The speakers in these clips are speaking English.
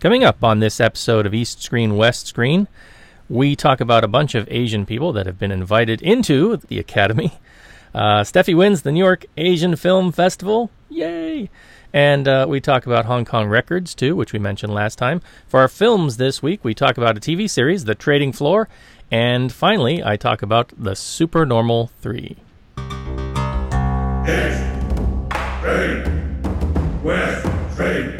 Coming up on this episode of East Screen, West Screen, we talk about a bunch of Asian people that have been invited into the Academy. Uh, Stephy wins the New York Asian Film Festival. Yay! And uh, we talk about Hong Kong records, too, which we mentioned last time. For our films this week, we talk about a TV series, The Trading Floor. And finally, I talk about The Supernormal 3. East, West, Trade.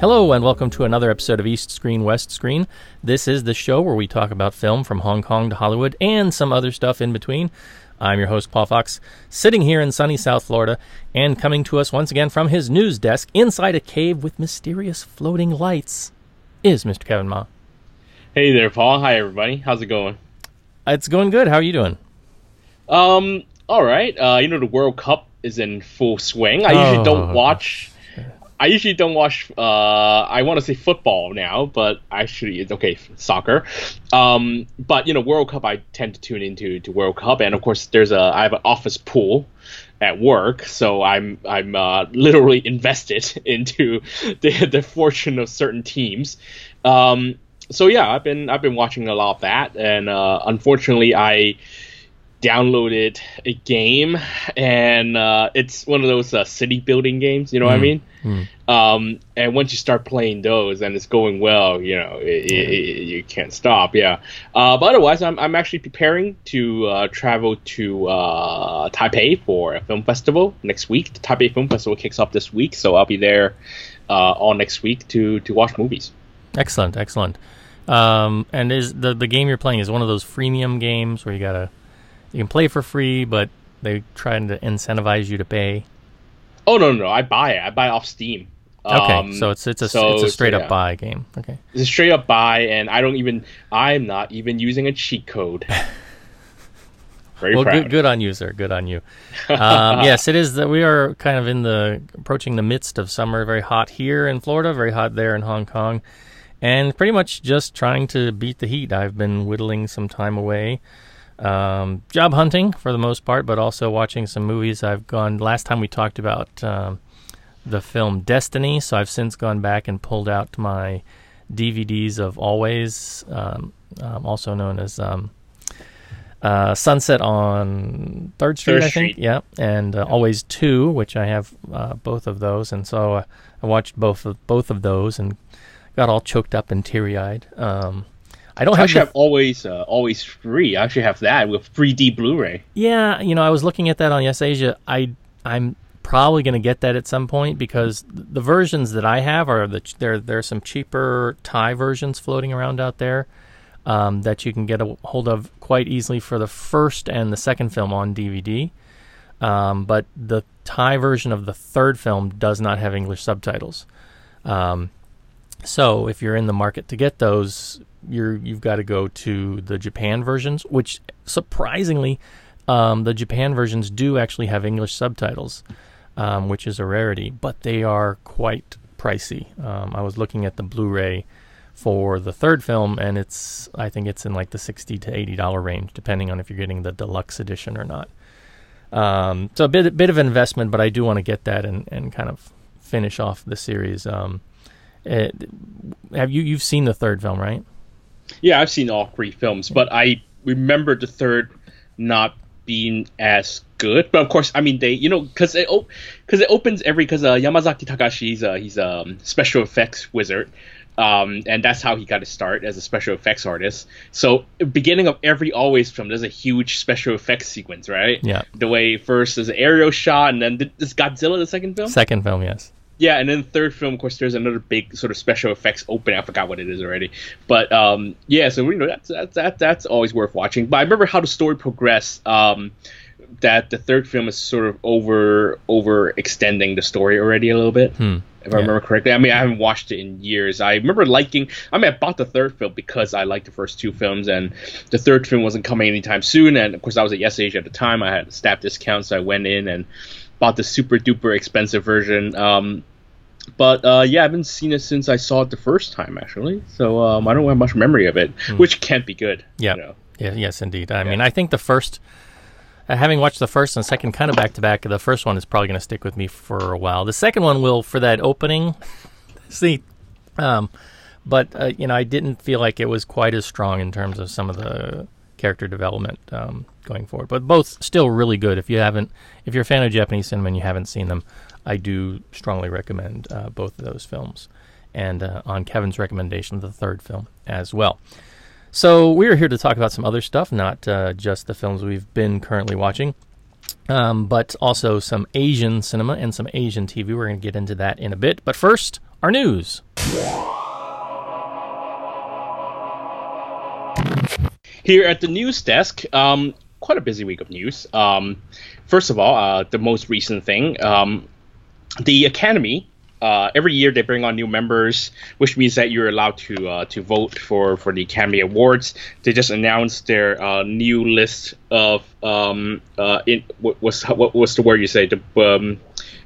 Hello, and welcome to another episode of East Screen, West Screen. This is the show where we talk about film from Hong Kong to Hollywood and some other stuff in between. I'm your host, Paul Fox, sitting here in sunny South Florida, and coming to us once again from his news desk inside a cave with mysterious floating lights is Mr. Kevin Ma. Hey there, Paul. Hi, everybody. How's it going? It's going good. How are you doing? Um, all right. Uh, you know, the World Cup is in full swing. I usually Oh. don't watch. I usually don't watch. Uh, I want to say football now, but actually, it's okay, soccer. Um, but you know, World Cup, I tend to tune into to World Cup, and of course, there's a I have an office pool at work, so I'm I'm uh, literally invested into the the fortune of certain teams. Um, so yeah, I've been I've been watching a lot of that, and uh, unfortunately, I downloaded a game, and uh, it's one of those uh, city building games. You know what I mean? Um, and once you start playing those, and it's going well, you know, it, it- it- you can't stop. Yeah. Uh, but otherwise, I'm I'm actually preparing to uh, travel to uh, Taipei for a film festival next week. The Taipei Film Festival kicks off this week, so I'll be there uh, all next week to to watch movies. Excellent, excellent. Um, and is the the game you're playing is one of those freemium games where you gotta you can play for free, but they trying to incentivize you to pay. Oh no, no, no! I buy it. I buy it off Steam. Okay, Um, so it's it's a so- it's a so, straight up yeah. buy game. Okay, It's a straight up buy, and I don't even. I'm not even using a cheat code. Very well, proud. good good on you, sir. Good on you. Um, yes, it is that we are kind of in the approaching the midst of summer. Very hot here in Florida. Very hot there in Hong Kong, and pretty much just trying to beat the heat. I've been whittling some time away. Um, job hunting for the most part, but also watching some movies. I've gone last time we talked about um, the film Destiny, so I've since gone back and pulled out my DVDs of Always, um, um, also known as um, uh, Sunset on Third Street, Third I think. Street. Yeah, and uh, Always Two, which I have uh, both of those, and so uh, I watched both of both of those and got all choked up and teary eyed. Um, I don't I have actually the have always uh, always free. I actually have that with 3D Blu-ray. Yeah, you know, I was looking at that on Yes Asia. I I'm probably going to get that at some point because the versions that I have are the ch- there there's some cheaper Thai versions floating around out there um, that you can get a hold of quite easily for the first and the second film on DVD. Um, but the Thai version of the third film does not have English subtitles. Um, so if you're in the market to get those, you're you've got to go to the Japan versions, which surprisingly, um, the Japan versions do actually have English subtitles, um, which is a rarity, but they are quite pricey. Um, I was looking at the Blu-ray for the third film, and it's I think it's in like the sixty to eighty dollar range, depending on if you're getting the deluxe edition or not. Um, so a bit bit of investment, but I do want to get that and, and kind of finish off the series. Um, it, have you you've seen the third film, right? Yeah, I've seen all three films, but I remember the third not being as good. But of course, I mean they, you know, because it because it opens every because uh, Yamazaki Takashi he's a he's a um, special effects wizard. Um, and that's how he got his start as a special effects artist. So, beginning of every always film, there's a huge special effects sequence, right? Yeah. The way first there's an aerial shot, and then th- this Godzilla the second film. Second film, yes. Yeah, and then third film, of course, there's another big sort of special effects opening. I forgot what it is already, but um, yeah, so you know that's that's that, that's always worth watching. But I remember how the story progressed. Um, that the third film is sort of over over extending the story already a little bit. Hmm. If I remember correctly, I mean I haven't watched it in years. I remember liking. I mean, I bought the third film because I liked the first two films, and the third film wasn't coming anytime soon. And of course, I was at Yes Asia at the time. I had a staff discount, so I went in and bought the super duper expensive version. Um, but uh, yeah, I haven't seen it since I saw it the first time actually. So um, I don't have much memory of it, which can't be good. Yeah. You know? Yeah, yes, indeed. I mean, I think the first, uh, having watched the first and second kind of back to back, the first one is probably going to stick with me for a while. The second one will for that opening. See, um, but uh, you know, I didn't feel like it was quite as strong in terms of some of the character development um, going forward. But both still really good. If you haven't, if you're a fan of Japanese cinema and you haven't seen them, I do strongly recommend uh, both of those films. And uh, on Kevin's recommendation, the third film as well. So we're here to talk about some other stuff, not uh, just the films we've been currently watching, um, but also some Asian cinema and some Asian TV. We're going to get into that in a bit. But first, our news. Here at the news desk, um, quite a busy week of news. Um, first of all, uh, the most recent thing, um, the Academy. Uh, every year they bring on new members, which means that you're allowed to uh, to vote for, for the Academy Awards. They just announced their uh, new list of um, uh, in, what, what's what was the word you say the um,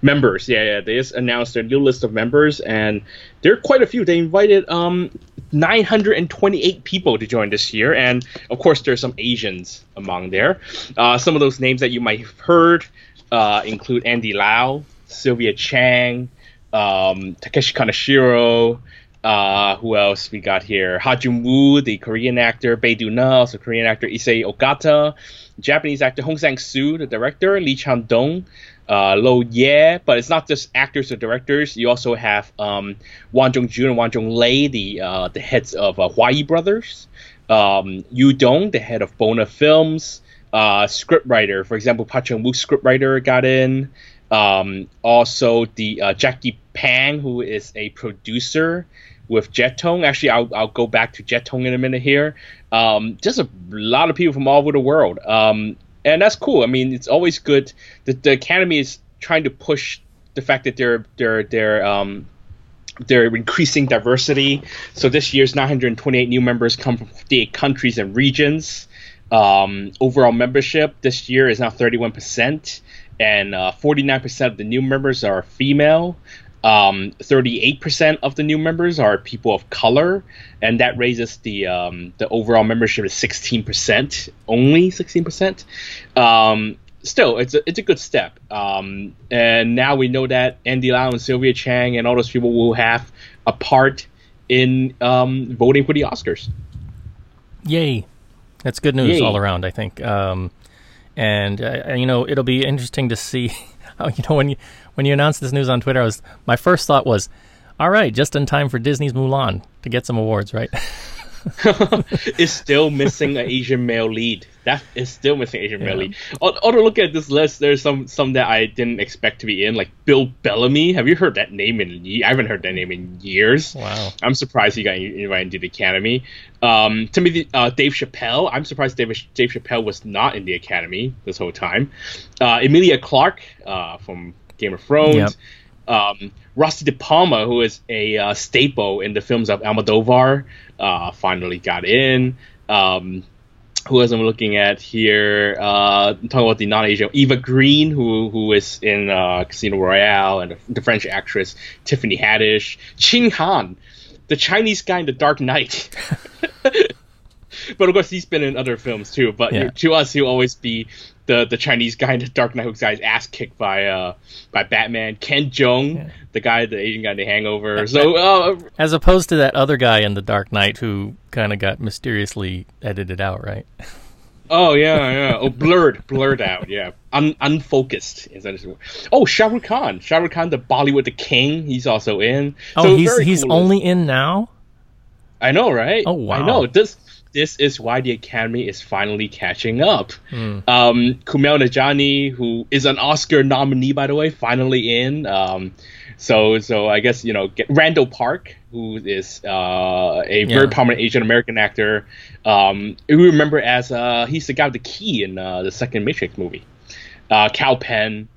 members? Yeah, yeah. They just announced their new list of members, and there are quite a few. They invited um, 928 people to join this year, and of course there's some Asians among there. Uh, some of those names that you might have heard uh, include Andy Lau, Sylvia Chang, um, Takeshi Kaneshiro. Uh, who else we got here? Ha Jung Woo, the Korean actor, Bae Do Na, also Korean actor, Issei Ogata, Japanese actor Hong Sang Soo, the director, Lee Chang Dong, uh, Lou Ye, but it's not just actors or directors. You also have um, Wan Jong Jun and Wan Jong Lei, the uh, the heads of uh, Brothers, um, Yu Dong, the head of Bona Films, uh, scriptwriter, for example, Pa Chung Wook scriptwriter got in. Um, also, the uh, Jackie Pang, who is a producer with Jet Tone. Actually, I'll, I'll go back to Jet Tone in a minute here. Um, just a lot of people from all over the world. Um, and that's cool. I mean, it's always good. The, the Academy is trying to push the fact that they're they're they're um, they're increasing diversity. So this year's 928 new members come from 58 countries and regions. Um, overall membership this year is now 31%, and uh, 49% of the new members are female. Um, 38% of the new members are people of color, and that raises the um, the overall membership to 16%, only 16%. Um, still, it's a, it's a good step. Um, and now we know that Andy Lau and Sylvia Chang and all those people will have a part in um, voting for the Oscars. Yay! That's good news Yay. all around. I think, um, and uh, you know, it'll be interesting to see. How, you know, when you when you announced this news on Twitter, I was my first thought was, all right, just in time for Disney's Mulan to get some awards, right? is still missing an Asian male lead. That is still missing male lead. Al- Although look at this list, there's some some that I didn't expect to be in, like Bill Bellamy. Have you heard that name in? ye- I haven't heard that name in years. Wow. I'm surprised he got invited into the Academy. Um, Timothy, uh, Dave Chappelle. I'm surprised Dave, Dave Chappelle was not in the Academy this whole time. Uh, Emilia Clarke uh, from Game of Thrones. Yep. Um, Rossy De Palma, who is a uh, staple in the films of Almodovar, uh, finally got in. Um, who else I'm looking at here? Uh, talking about the non-Asian Eva Green, who who is in uh, Casino Royale, and the, French actress Tiffany Haddish, Chin Han, the Chinese guy in The Dark Knight. but of course, he's been in other films too. But Yeah. to us, he'll always be the the Chinese guy in The Dark Knight who got his ass kicked by uh by Batman. Ken Jeong, the guy, the Asian guy in The Hangover. So uh, As opposed to that other guy in The Dark Knight who kind of got mysteriously edited out, right? Oh yeah, yeah. Oh, blurred, blurred out. Yeah, Un- unfocused. Is that his- Oh, Shah Rukh Khan. Shah Rukh Khan, the Bollywood the king. He's also in. Oh, So he's he's cool. only in now. I know, right? Oh, wow. I know. This this is why the Academy is finally catching up. Hmm. Um, Kumail Nanjiani, who is an Oscar nominee, by the way, finally in. Um, so so I guess you know get Randall Park, who is uh, a Yeah. very prominent Asian American actor. Um, who we remember as uh, he's the guy with the key in uh, the second Matrix movie. uh, Kal Penn.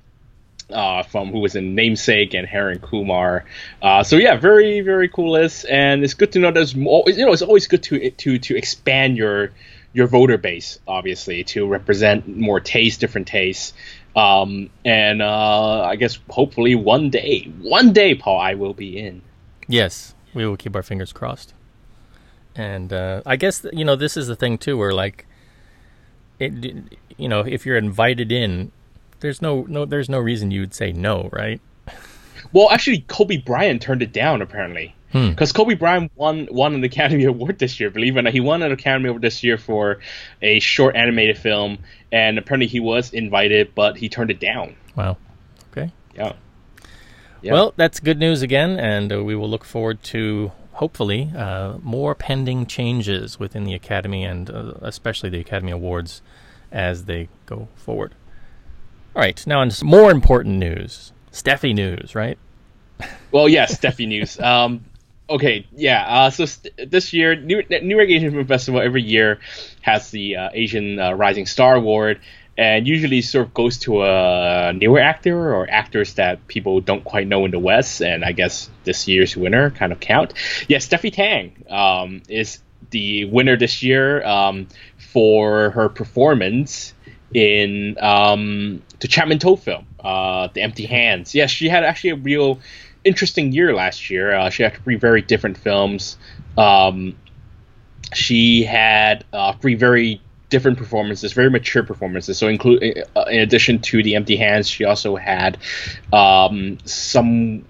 Uh, from who was in Namesake and Harold Kumar, uh, so yeah, very very cool list, and it's good to know there's more. You know, it's always good to to to expand your your voter base, obviously, to represent more tastes, different tastes. Um, and uh, I guess hopefully one day, one day, Paul, I will be in. Yes, we will keep our fingers crossed. And uh, I guess you know this is the thing too, where like, it, you know, if you're invited in, there's no no there's no reason you would say no, right? Well, actually, Kobe Bryant turned it down apparently because Kobe Bryant won won an Academy Award this year. Believe it or not, he won an Academy Award this year for a short animated film, and apparently he was invited, but he turned it down. Wow. Okay. Yeah. Yeah. Well, that's good news again, and uh, we will look forward to hopefully uh, more pending changes within the Academy and uh, especially the Academy Awards as they go forward. All right, now on some more important news, Stephy news, right? Well, yes, Stephy news. Um, okay, yeah. Uh, so st- this year, New Newark Asian Film Festival every year has the uh, Asian uh, Rising Star Award, and usually sort of goes to a newer actor or actors that people don't quite know in the West. And I guess this year's winner kind of count. Yeah, Stephy Tang um, is the winner this year um, for her performance in um, the Chapman To film, uh, The Empty Hands. Yes, she had actually a real interesting year last year. Uh, she had three very different films. Um, she had uh, three very different performances, very mature performances. So, include uh, in addition to the Empty Hands, she also had um, some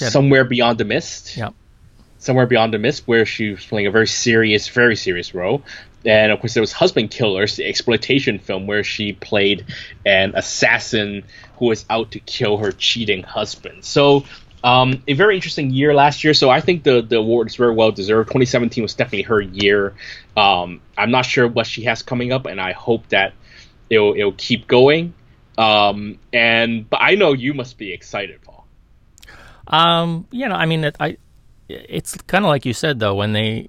Yeah. somewhere beyond the mist. Yeah. Somewhere beyond the mist, where she was playing a very serious, very serious role. And of course, there was Husband Killers, the exploitation film where she played an assassin who was out to kill her cheating husband. So, um, a very interesting year last year. So I think the the award is very well deserved. 2017 was definitely her year. Um, I'm not sure what she has coming up, and I hope that it'll it'll keep going. Um, and but I know you must be excited, Paul. Um, you know, I mean, it, I, it's kind of like you said though. When they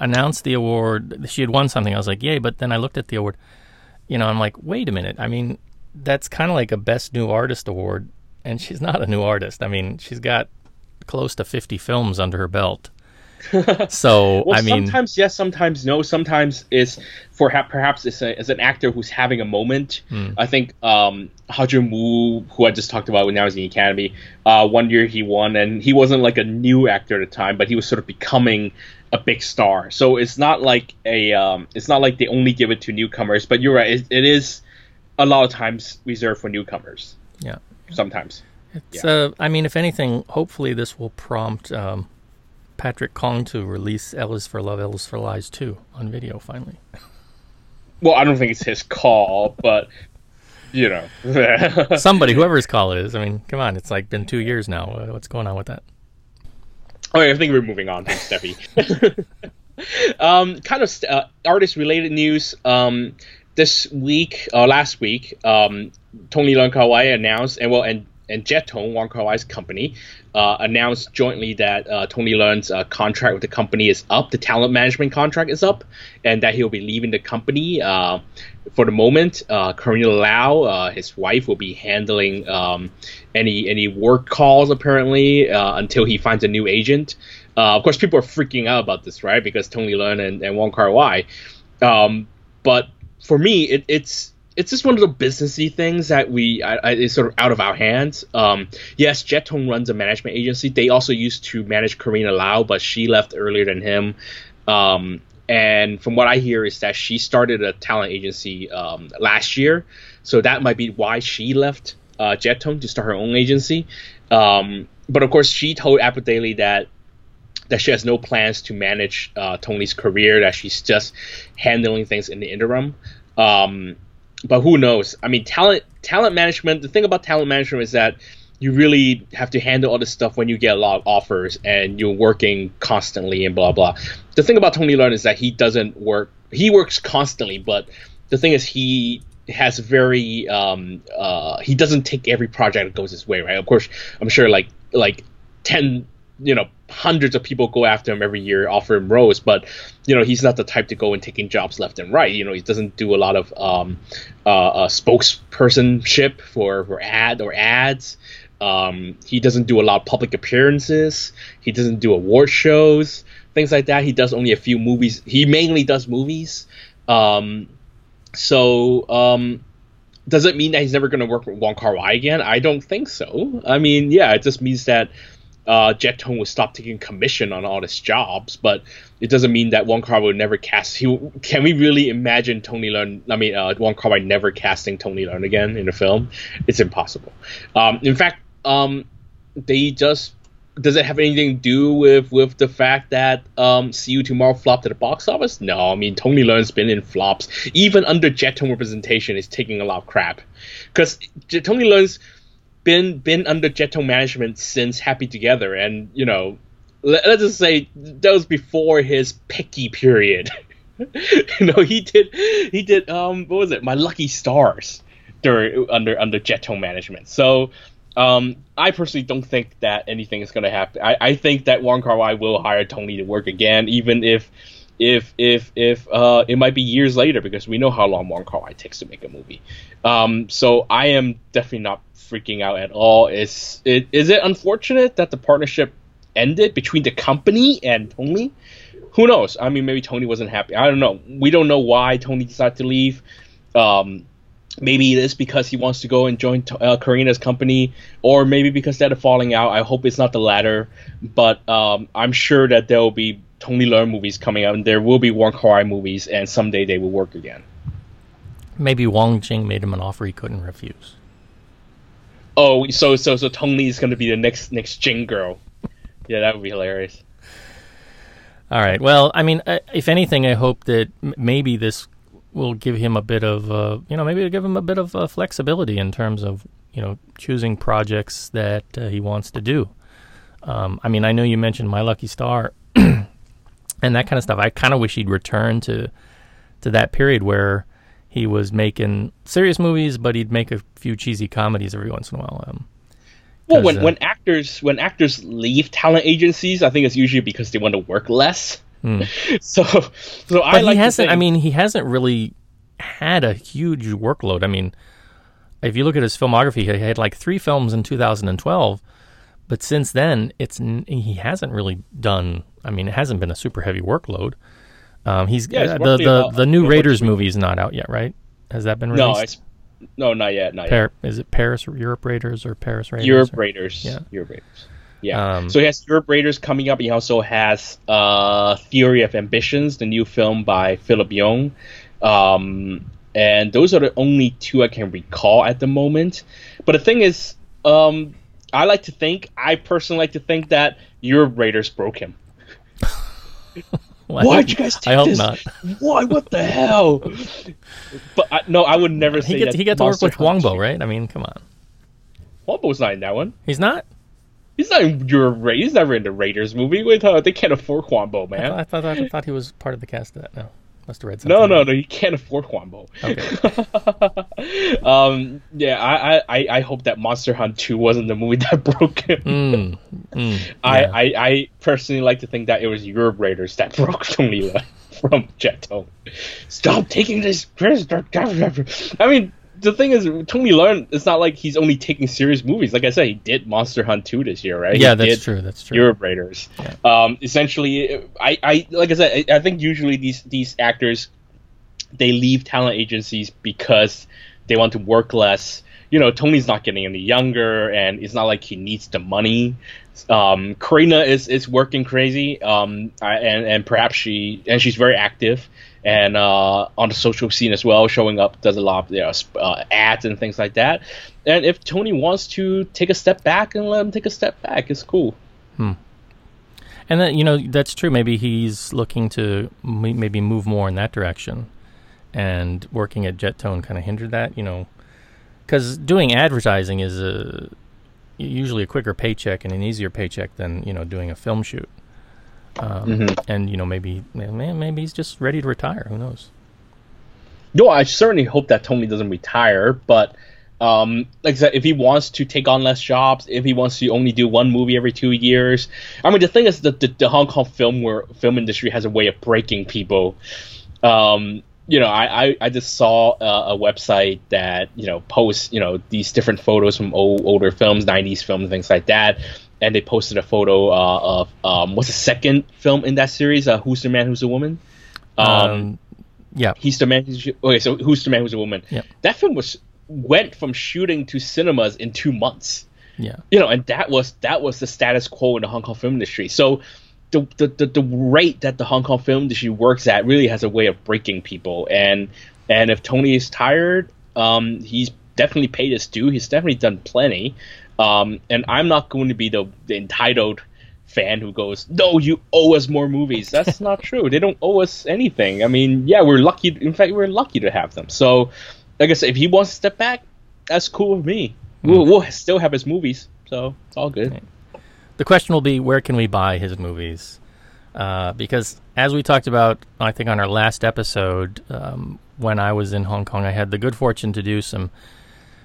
announced the award, she had won something. I was like, yay! But then I looked at the award. You know, I'm like, wait a minute. I mean, that's kind of like a best new artist award, and she's not a new artist. I mean, she's got close to 50 films under her belt. so Well, I mean, sometimes yes, sometimes no. Sometimes it's for ha- perhaps it's, a, it's an actor who's having a moment. Hmm. I think um, Ha Jung Woo, who I just talked about when I was in the Academy, uh, one year he won, and he wasn't like a new actor at the time, but he was sort of becoming a big star. So it's not like a um, it's not like they only give it to newcomers. But you're right, it, it is a lot of times reserved for newcomers. yeah. Sometimes. It's, uh, I mean, if anything, hopefully this will prompt um, Patrick Kong to release Ellis for Love, Ellis for Lies too on video finally. Well, I don't think it's his call, but you know. Somebody, whoever his call is. I mean, come on, it's like been two years now. Uh, what's going on with that? Okay, I think we're moving on from Stephy. um, kind of uh, artist-related news. Um, this week, uh, last week, um, Tony Leung Kawai announced, and well, and and Jet Tone, Wong Kar Wai's company, uh, announced jointly that uh, Tony Leung's uh, contract with the company is up. The talent management contract is up, and that he'll be leaving the company. Uh, for the moment, uh, Karina Lau, uh, his wife, will be handling um, any any work calls apparently until he finds a new agent. Of course, people are freaking out about this, right? Because Tony Leung and, and Wong Kar Wai. Um, but for me, it, it's it's just one of the businessy things that we I, I, it's sort of out of our hands. Um, yes, Jet Tone runs a management agency. They also used to manage Karina Lau, but she left earlier than him. Um, and from what I hear is that she started a talent agency um, last year, so that might be why she left uh, Jet Tone to start her own agency. Um, but of course, she told Apple Daily that that she has no plans to manage uh, Tony's career, that she's just handling things in the interim. But who knows? I mean, talent talent management. The thing about talent management is that you really have to handle all this stuff when you get a lot of offers and you're working constantly and blah blah. The thing about Tony Leung is that he doesn't work. He works constantly, but the thing is he has very um, uh, he doesn't take every project that goes his way, right? Of course, I'm sure like like ten you know hundreds of people go after him every year, offer him roles, but you know he's not the type to go and taking jobs left and right. You know he doesn't do a lot of um, uh, uh, spokespersonship for for ad or ads. Um, he doesn't do a lot of public appearances. He doesn't do award shows, things like that. He does only a few movies. He mainly does movies. Um, so um, does it mean that he's never going to work with Wong Kar Wai again? I don't think so. I mean, yeah, it just means that uh, Jet Tone will stop taking commission on all his jobs, but it doesn't mean that Wong Kar will never cast. He, can we really imagine Tony Leung? I mean, uh, Wong Kar Wai never casting Tony Leung again in a film? It's impossible. Um, in fact, um, they just does it have anything to do with with the fact that um, See You Tomorrow flopped at the box office? No, I mean Tony Leung's been in flops. Even under Jet Tone representation, is taking a lot of crap because Tony Leung's been been under Jet Tone management since Happy Together, and you know, let, us just say that was before his picky period. you know, he did he did um what was it? My Lucky Stars during under under Jet Tone management. So um, I personally don't think that anything is going to happen. I, I think that Wong Kar Wai will hire Tony to work again, even if if if if uh, it might be years later because we know how long Wong Kar Wai takes to make a movie. Um, so I am definitely not freaking out at all. Is it is it unfortunate that the partnership ended between the company and Tony? Who knows? I mean, maybe Tony wasn't happy. I don't know. We don't know why Tony decided to leave. Um, maybe it is because he wants to go and join uh, Karina's company, or maybe because they're falling out. I hope it's not the latter, but um, I'm sure that there will be Tony Leung movies coming out, and there will be Wong Kar Wai movies, and someday they will work again. Maybe Wong Jing made him an offer he couldn't refuse. Oh, so so so Tony is going to be the next next Jing girl. Yeah, that would be hilarious. All right. Well, I mean, uh, if anything, I hope that m- maybe this will give him a bit of, uh, you know, maybe give him a bit of uh, flexibility in terms of, you know, choosing projects that uh, he wants to do. Um, I mean, I know you mentioned My Lucky Star and that kind of stuff. I kind of wish he'd return to to that period where he was making serious movies, but he'd make a few cheesy comedies every once in a while. Um, well, when, uh, when actors when actors leave talent agencies, I think it's usually because they want to work less. Hmm. So, so but I like he hasn't. Think, I mean, he hasn't really had a huge workload. I mean, if you look at his filmography, he had like three films in 2012, but since then, it's he hasn't really done. I mean, it hasn't been a super heavy workload. Um, he's yeah, uh, the the, about, the new Raiders movie is not out yet, right? Has that been released? No, no, not yet. Not Par- yet. Is it Paris Europe Raiders or Paris Raiders? Europe or? Raiders. Yeah, Europe Raiders. Yeah. Um, so he has Europe Raiders coming up. He also has uh, Theory of Ambitions, the new film by Philip Yung. Um, and those are the only two I can recall at the moment. But the thing is, um, I like to think, I personally like to think that Europe Raiders broke him. well, Why'd you guys take this? I hope this? not. Why? What the hell? But I, no, I would never say he gets, that. He got to work with Wongbo, right? I mean, come on. Wongbo's not in that one. He's not. He's not in your He's never in the Raiders movie. With uh, they can't afford Wongbo, man. I thought, I thought I thought he was part of the cast of that. No, must have read something. No, no, no. You can't afford Wongbo. Okay. um. Yeah. I, I. I hope that Monster Hunt Two wasn't the movie that broke him. Mm, mm, yeah. I, I. I personally like to think that it was Europe Raiders that broke Tony from Jet Tone. Stop taking this. Chris. I mean, the thing is, Tony Leung, it's not like he's only taking serious movies. Like I said, he did Monster Hunt 2 this year, right? Yeah, he that's true. That's true. Europe Raiders. Yeah. Um, essentially, I, I, like I said, I, I think usually these these actors, they leave talent agencies because they want to work less. You know, Tony's not getting any younger, and it's not like he needs the money. Um, Karina is is working crazy, um, and and perhaps she and she's very active and uh, on the social scene as well, showing up, does a lot of you know, uh, ads and things like that. And if Tony wants to take a step back and let him take a step back, it's cool. Hmm. And then you know that's true. Maybe he's looking to m- maybe move more in that direction, and working at Jet Tone kind of hindered that. You know, because doing advertising is a usually a quicker paycheck and an easier paycheck than you know doing a film shoot. Um, mm-hmm. And you know, maybe maybe he's just ready to retire. Who knows? No, I certainly hope that Tony doesn't retire, but Um, like I said, if he wants to take on less jobs, if he wants to only do one movie every two years, I mean, the thing is that the, the Hong Kong film where, film industry has a way of breaking people. Um, you know, I, I, I just saw a, a website that you know posts you know these different photos from old, older films, '90s films, things like that, and they posted a photo uh, of um, what's the second film in that series? Uh, Who's the Man? Who's the Woman? Um, yeah. He's the man. Who's, okay, so who's the man? Who's a woman? Yep. That film was went from shooting to cinemas in two months. Yeah. You know, and that was that was the status quo in the Hong Kong film industry. So the the, the, the rate that the Hong Kong film industry works at really has a way of breaking people. And and if Tony is tired, um, he's definitely paid his due. He's definitely done plenty. Um, and I'm not going to be the, the entitled fan who goes, "No, you owe us more movies." That's not true. They don't owe us anything. I mean, yeah, we're lucky. In fact, we're lucky to have them. So, like I said, if he wants to step back, that's cool with me. We'll, we'll still have his movies, so it's all good. The question will be, where can we buy his movies? Uh, because as we talked about, I think on our last episode, um, when I was in Hong Kong, I had the good fortune to do some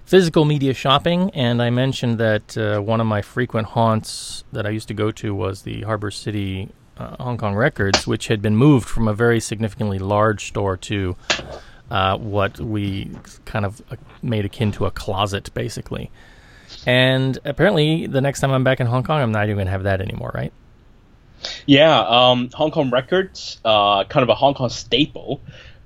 physical media shopping, and I mentioned that uh, one of my frequent haunts that I used to go to was the Harbor City uh, Hong Kong Records, which had been moved from a very significantly large store to uh, what we kind of uh, made akin to a closet, basically. And apparently, the next time I'm back in Hong Kong, I'm not even going to have that anymore, right? Yeah, um, Hong Kong Records, uh, kind of a Hong Kong staple,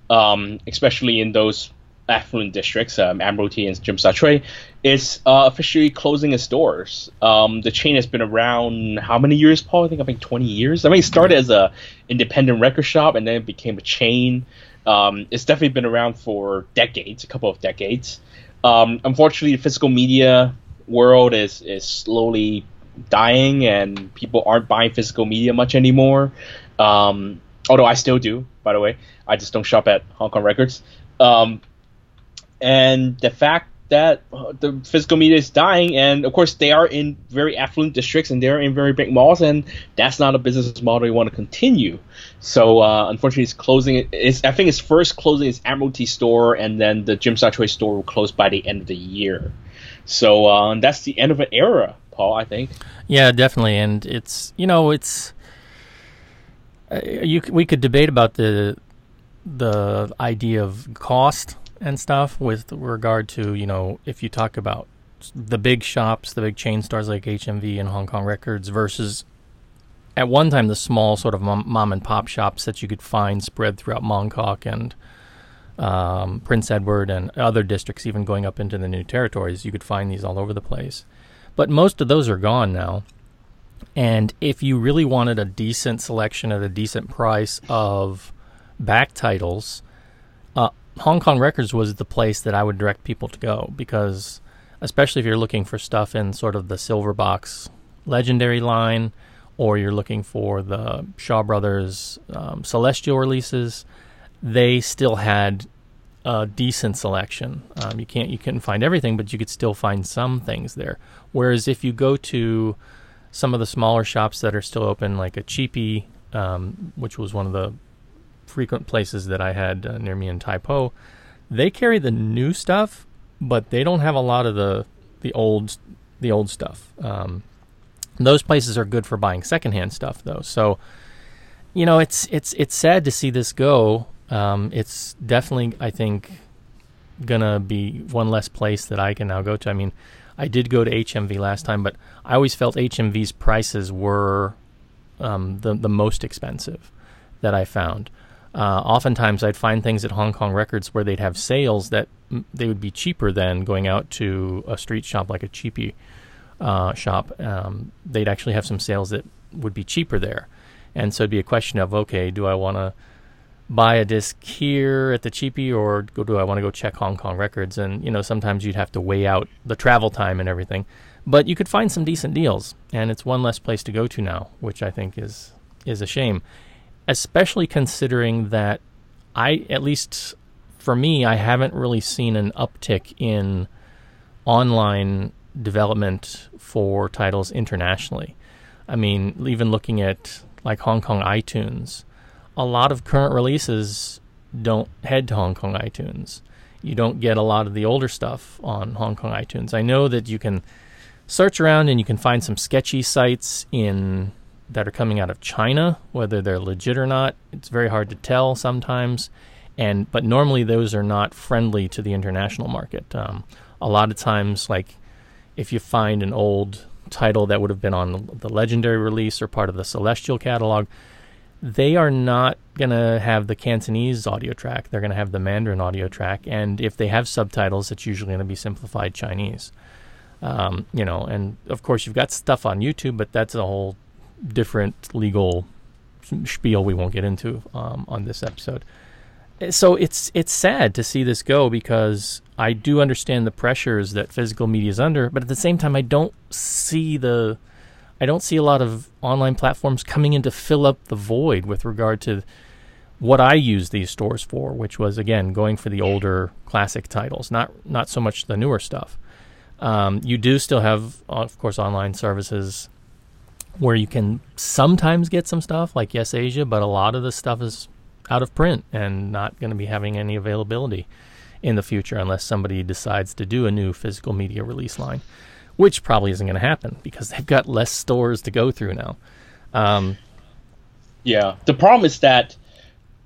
um, especially in those affluent districts, um, Admiralty and Jim Tsui, is uh, officially closing its doors. Um, the chain has been around how many years, Paul? I think I think 20 years. I mean, it started as a independent record shop and then it became a chain. Um, it's definitely been around for decades, a couple of decades. Um, unfortunately, the physical media world is is slowly dying, and people aren't buying physical media much anymore. Um, although I still do, by the way. I just don't shop at Hong Kong Records. Um, and the fact that uh, the physical media is dying, and of course they are in very affluent districts and they're in very big malls, and that's not a business model you want to continue. So uh, unfortunately, it's closing. It's I think it's first closing its Admiralty store, and then the Tsim Sha store will close by the end of the year. So uh, that's the end of an era, Paul. I think. Yeah, definitely, and it's you know it's uh, you we could debate about the the idea of cost and stuff with regard to you know if you talk about the big shops, the big chain stores like HMV and Hong Kong Records versus at one time the small sort of mom, and pop shops that you could find spread throughout Mong Kok and um, Prince Edward and other districts, even going up into the new territories. You could find these all over the place, but most of those are gone now. And if you really wanted a decent selection at a decent price of back titles, Hong Kong Records was the place that I would direct people to go because, especially if you're looking for stuff in sort of the silver box legendary line, or you're looking for the Shaw Brothers um, Celestial releases, they still had a decent selection. Um, you can't you couldn't find everything, but you could still find some things there. Whereas if you go to some of the smaller shops that are still open, like a Cheapy, um, which was one of the frequent places that I had uh, near me in Tai Po, they carry the new stuff, but they don't have a lot of the the old the old stuff. Um, those places are good for buying secondhand stuff, though. So, you know, it's it's it's sad to see this go. Um, it's definitely, I think, gonna be one less place that I can now go to. I mean, I did go to HMV last time, but I always felt HMV's prices were um, the the most expensive that I found. Uh, oftentimes, I'd find things at Hong Kong Records where they'd have sales that m- they would be cheaper than going out to a street shop like a cheapy uh, shop. Um, they'd actually have some sales that would be cheaper there, and so it'd be a question of okay, do I want to buy a disc here at the cheapy, or go, do I want to go check Hong Kong Records? And you know, sometimes you'd have to weigh out the travel time and everything, but you could find some decent deals, and it's one less place to go to now, which I think is is a shame especially considering that I, at least for me, I haven't really seen an uptick in online development for titles internationally. I mean, even looking at like Hong Kong iTunes, a lot of current releases don't head to Hong Kong iTunes. you don't get a lot of the older stuff on Hong Kong iTunes. I know that you can search around and you can find some sketchy sites in that are coming out of China, whether they're legit or not. It's very hard to tell sometimes, and but normally those are not friendly to the international market. Um, a lot of times, like if you find an old title that would have been on the legendary release or part of the celestial catalog they are not going to have the Cantonese audio track. They're going to have the Mandarin audio track. And if they have subtitles, it's usually going to be simplified Chinese. Um, you know, and of course, you've got stuff on YouTube, but that's a whole different legal spiel we won't get into um, on this episode. So it's it's sad to see this go because I do understand the pressures that physical media is under, but at the same time, I don't see the I don't see a lot of online platforms coming in to fill up the void with regard to what I use these stores for, which was again going for the older classic titles, not not so much the newer stuff. Um, you do still have, of course, online services where you can sometimes get some stuff like Yes Asia, but a lot of the stuff is out of print and not going to be having any availability in the future unless somebody decides to do a new physical media release line which probably isn't going to happen because they've got less stores to go through now. Um, yeah, the problem is that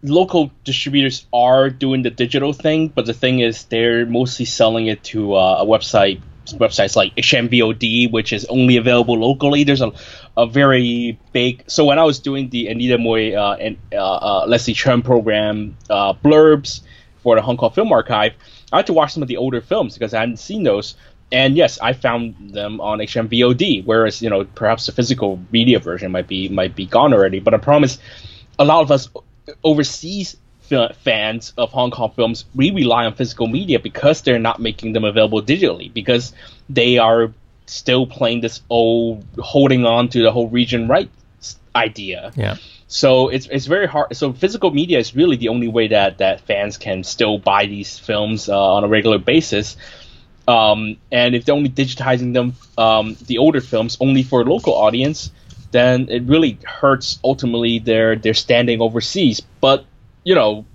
local distributors are doing the digital thing, but the thing is they're mostly selling it to uh, a website websites like HMVOD, which is only available locally. There's a, a very big. So when I was doing the Anita Mui uh, and uh, uh, Leslie Cheung program uh, blurbs for the Hong Kong Film Archive, I had to watch some of the older films because I hadn't seen those and yes, I found them on HMVOD, whereas you know perhaps the physical media version might be might be gone already. But I promise, a lot of us overseas fans of Hong Kong films we rely on physical media because they're not making them available digitally because they are still playing this old holding on to the whole region rights idea. Yeah. So it's it's very hard. So physical media is really the only way that that fans can still buy these films uh, on a regular basis. Um, and if they're only digitizing them, um, the older films, only for a local audience, then it really hurts ultimately their their standing overseas. But you know,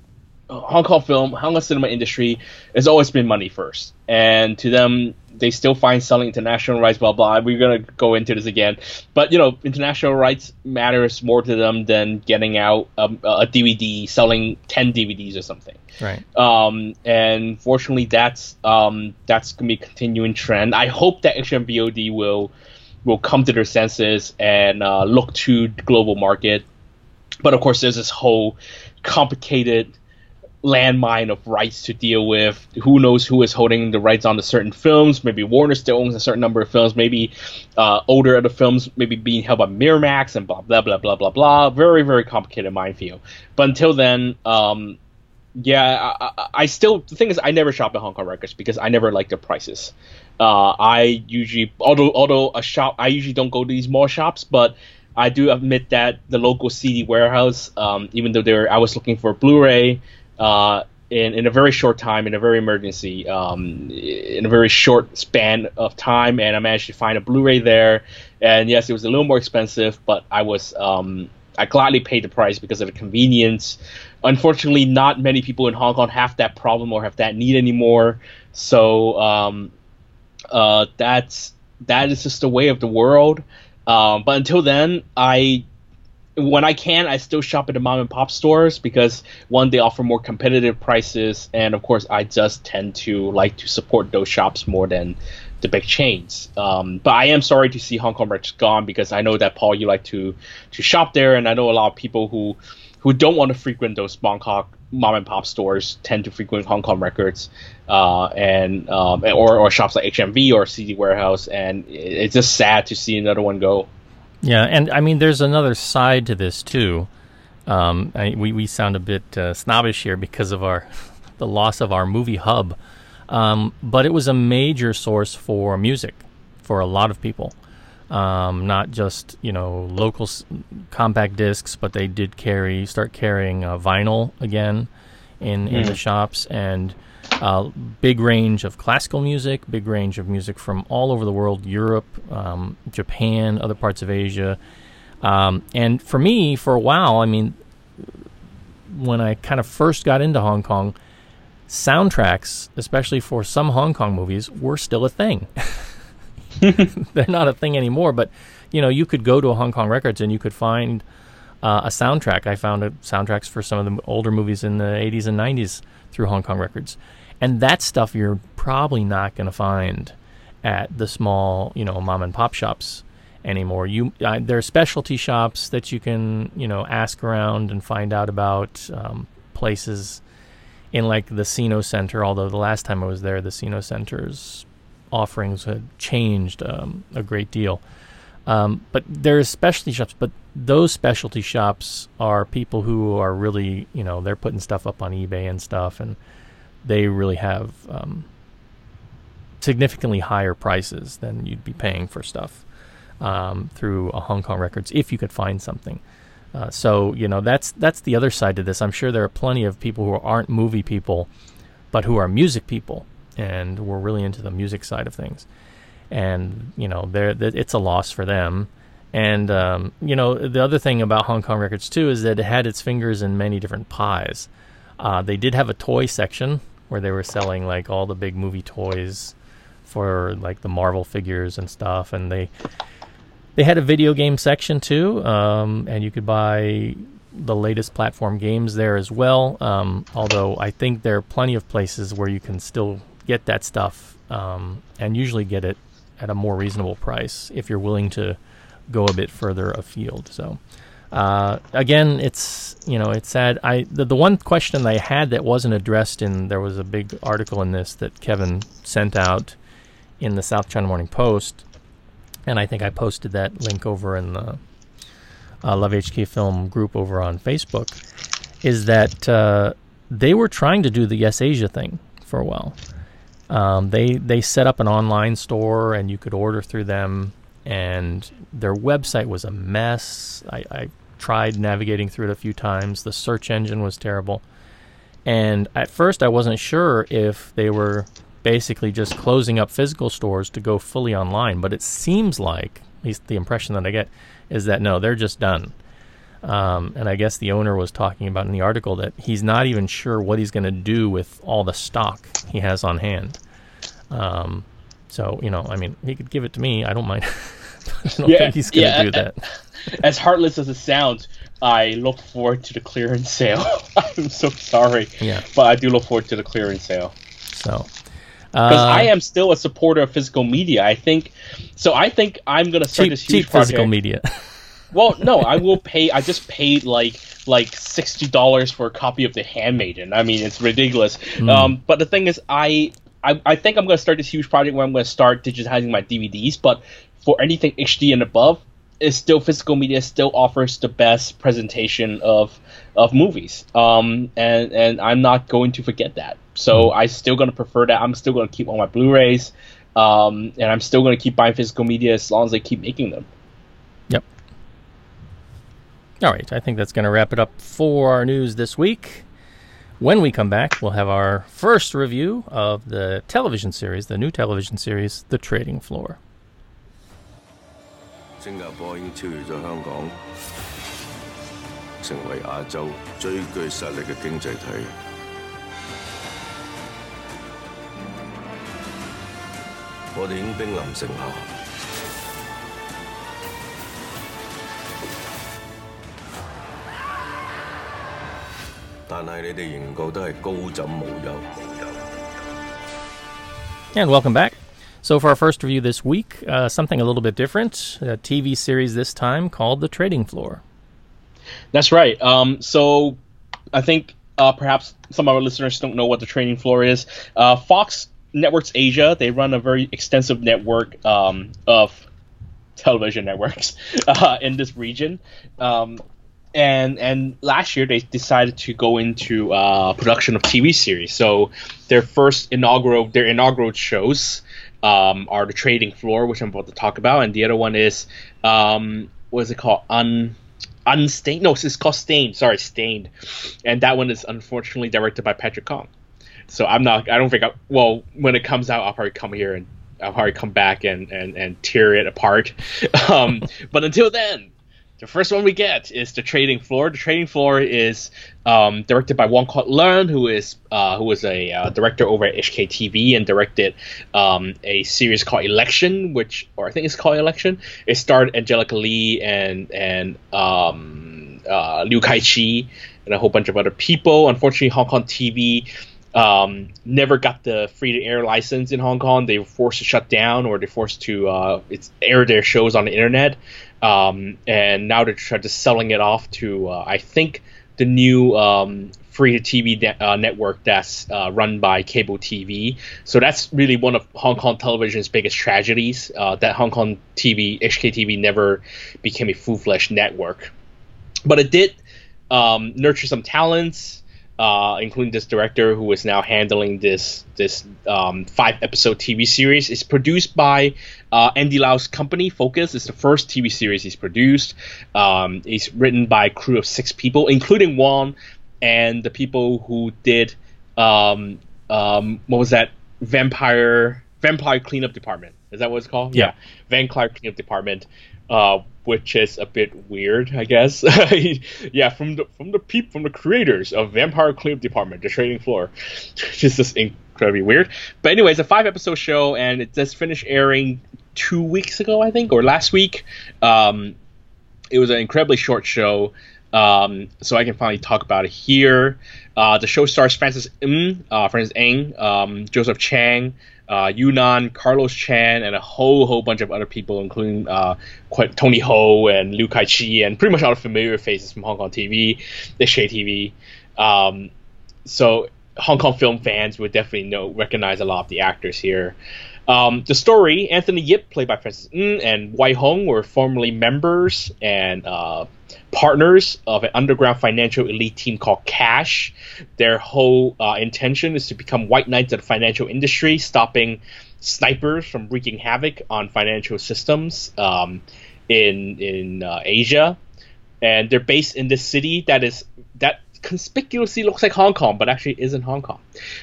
Hong Kong film, Hong Kong cinema industry has always been money first, and to them, they still find selling international rights, blah blah. We're gonna go into this again, but you know, international rights matters more to them than getting out um, a DVD, selling ten DVDs or something. Right. Um, and fortunately, that's um, that's gonna be a continuing trend. I hope that HMVOD will will come to their senses and uh, look to the global market. But of course, there's this whole complicated landmine of rights to deal with. Who knows who is holding the rights on the certain films? Maybe Warner still owns a certain number of films. Maybe uh, older other films maybe being held by Miramax and blah blah blah blah blah blah. Very very complicated minefield. But until then, um, yeah, I, I, I, still the thing is I never shop at Hong Kong Records because I never like their prices. Uh, I usually although although a shop I usually don't go to these mall shops, but I do admit that the local CD warehouse, um, even though they I was looking for a Blu-ray uh, in in a very short time, in a very emergency, um, in a very short span of time, and I managed to find a Blu-ray there. And yes, it was a little more expensive, but I was um, I gladly paid the price because of the convenience. Unfortunately, not many people in Hong Kong have that problem or have that need anymore. So um, uh, that's that is just the way of the world. Um, but until then, I when I can, I still shop at the mom and pop stores because one, they offer more competitive prices, and of course, I just tend to like to support those shops more than the big chains. Um, but I am sorry to see Hong Kong Records gone because I know that Paul, you like to to shop there, and I know a lot of people who who don't want to frequent those Mong Kok mom and pop stores tend to frequent Hong Kong Records, uh, and um, or or shops like HMV or CD Warehouse, and it's just sad to see another one go. Yeah, and I mean, there's another side to this too. Um, I, we we sound a bit uh, snobbish here because of our the loss of our movie hub, um, but it was a major source for music for a lot of people. Um, not just you know local s- compact discs, but they did carry start carrying uh, vinyl again in in the shops and uh, big range of classical music, big range of music from all over the world Europe, um, Japan, other parts of Asia. Um, and for me, for a while, I mean, when I kind of first got into Hong Kong, soundtracks, especially for some Hong Kong movies, were still a thing. They're not a thing anymore, but you know, you could go to a Hong Kong Records and you could find uh, a soundtrack. I found a, soundtracks for some of the older movies in the 80s and 90s through Hong Kong Records, and that stuff you're probably not going to find at the small, you know, mom and pop shops anymore. You uh, there are specialty shops that you can, you know, ask around and find out about um, places in like the Sino Center. Although the last time I was there, the Sino Center's offerings had changed um, a great deal. Um, but there's specialty shops, but those specialty shops are people who are really, you know, they're putting stuff up on eBay and stuff, and they really have um, significantly higher prices than you'd be paying for stuff um, through a Hong Kong Records if you could find something. Uh, so you know that's that's the other side to this. I'm sure there are plenty of people who aren't movie people, but who are music people and we're really into the music side of things. And you know, there it's a loss for them. And um, you know, the other thing about Hong Kong Records too is that it had its fingers in many different pies. Uh, they did have a toy section where they were selling like all the big movie toys for like the Marvel figures and stuff, and they they had a video game section too, um, and you could buy the latest platform games there as well. Um, although I think there are plenty of places where you can still get that stuff um, and usually get it at a more reasonable price if you're willing to go a bit further afield. So. Uh, again, it's you know it's sad. I the, the one question I had that wasn't addressed in there was a big article in this that Kevin sent out in the South China Morning Post, and I think I posted that link over in the uh, Love HK Film group over on Facebook. Is that uh, they were trying to do the Yes Asia thing for a while, um, they they set up an online store and you could order through them. And their website was a mess. I, I tried navigating through it a few times. The search engine was terrible. And at first, I wasn't sure if they were basically just closing up physical stores to go fully online. But it seems like, at least the impression that I get, is that no, they're just done. Um, and I guess the owner was talking about in the article that he's not even sure what he's going to do with all the stock he has on hand. Um, so you know, I mean, he could give it to me. I don't mind. I don't yeah, think he's going to yeah, do that. As heartless as it sounds, I look forward to the clearance sale. I'm so sorry. Yeah. But I do look forward to the clearance sale. So. Because uh, I am still a supporter of physical media. I think so. I think I'm going to start cheap, this huge cheap physical media. Well, no, I will pay. I just paid like like sixty dollars for a copy of The Handmaiden. I mean, it's ridiculous. Mm. Um, but the thing is, I, I I think I'm going to start this huge project where I'm going to start digitizing my DVDs. But for anything HD and above, is still physical media still offers the best presentation of of movies. Um, and and I'm not going to forget that. So mm. I'm still going to prefer that. I'm still going to keep all my Blu-rays. Um, and I'm still going to keep buying physical media as long as they keep making them. All right, I think that's going to wrap it up for our news this week. When we come back, we'll have our first review of the television series, the new television series, The Trading Floor. 新加坡已经超越咗香港，成为亚洲最具实力嘅经济体。我哋已经兵临城下。 And welcome back. So, for our first review this week, uh, something a little bit different a TV series this time called The Trading Floor. That's right. Um, so, I think uh, perhaps some of our listeners don't know what The Trading Floor is. Uh, Fox Networks Asia, they run a very extensive network um, of television networks uh, in this region. Um, and and last year they decided to go into uh, production of TV series. So their first inaugural their inaugural shows um, are the Trading Floor, which I'm about to talk about, and the other one is um, what is it called? Un Unstained. No, it's called Stained. Sorry, Stained, and that one is unfortunately directed by Patrick Kong. So I'm not. I don't think. I, well, when it comes out, I'll probably come here and I'll probably come back and and and tear it apart. Um, but until then the first one we get is the Trading Floor. The Trading Floor is um, directed by Wong Kok Leung, who is uh, who was a uh, director over at HKTV and directed um, a series called Election, which or I think it's called Election. It starred Angelica Lee and and um, uh, Liu Kai Chi and a whole bunch of other people. Unfortunately, Hong Kong TV um, never got the free to air license in Hong Kong. They were forced to shut down or they're forced to uh, it's air their shows on the internet. Um, and now they're to selling it off to uh, I think the new um, free TV de- uh, network that's uh, run by cable TV. So that's really one of Hong Kong television's biggest tragedies uh, that Hong Kong TV HKTV never became a full fledged network. But it did um, nurture some talents uh, including this director who is now handling this this um, five episode TV series. It's produced by uh, Andy Lau's company, Focus. It's the first TV series he's produced. Um, it's written by a crew of six people, including Wong and the people who did um, um what was that vampire vampire cleanup department. Is that what it's called? Yeah, yeah. vampire cleanup department uh, which is a bit weird, I guess. yeah, from the from the peep from the creators of Vampire Cleanup Department, the trading floor, just just incredibly weird. But anyway, it's a five episode show, and it just finished airing two weeks ago, I think, or last week. Um, it was an incredibly short show. Um, so I can finally talk about it here. Uh, the show stars Francis Ng, uh, Francis Ng, um, Joseph Chang, uh, Carlos Chan, and a whole whole bunch of other people, including uh, Tony Ho and Liu Kai Chi, and pretty much all the familiar faces from Hong Kong TV, the HKTV. Um, so Hong Kong film fans would definitely know recognize a lot of the actors here. Um, the story: Anthony Yip, played by Francis Ng, and Wai Hong were formerly members and uh, partners of an underground financial elite team called Cash. Their whole uh, intention is to become white knights of the financial industry, stopping snipers from wreaking havoc on financial systems um, in in uh, Asia. And they're based in this city that is conspicuously looks like Hong Kong, but actually isn't Hong Kong.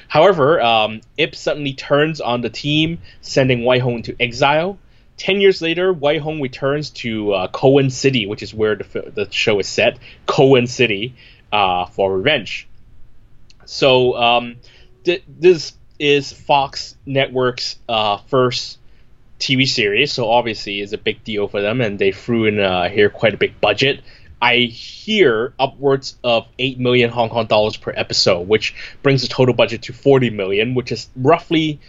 However, um, Ip suddenly turns on the team, sending Wai Hong into exile. Ten years later, Wai Hong returns to uh, Coen City, which is where the, the show is set, Coen City, uh, for revenge. So um, th- this is Fox Network's uh, first TV series, so obviously it's a big deal for them, and they threw in uh, here quite a big budget. I hear upwards of 8 million Hong Kong dollars per episode, which brings the total budget to 40 million, which is roughly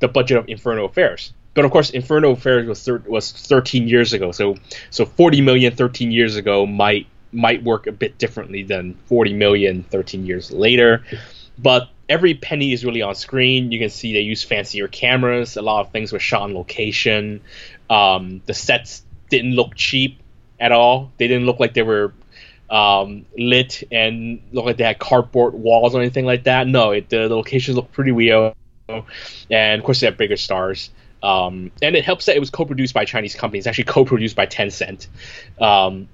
the budget of Infernal Affairs. But of course Infernal Affairs was thir- was 13 years ago so so 40 million 13 years ago might might work a bit differently than 40 million 13 years later. But every penny is really on screen. You can see they use fancier cameras. A lot of things were shot on location. Um, the sets didn't look cheap at all. They didn't look like they were um, lit and look like they had cardboard walls or anything like that. No it, the, the locations look pretty real and of course they have bigger stars. Um, and it helps that it was co-produced by Chinese companies, actually co-produced by Tencent, um,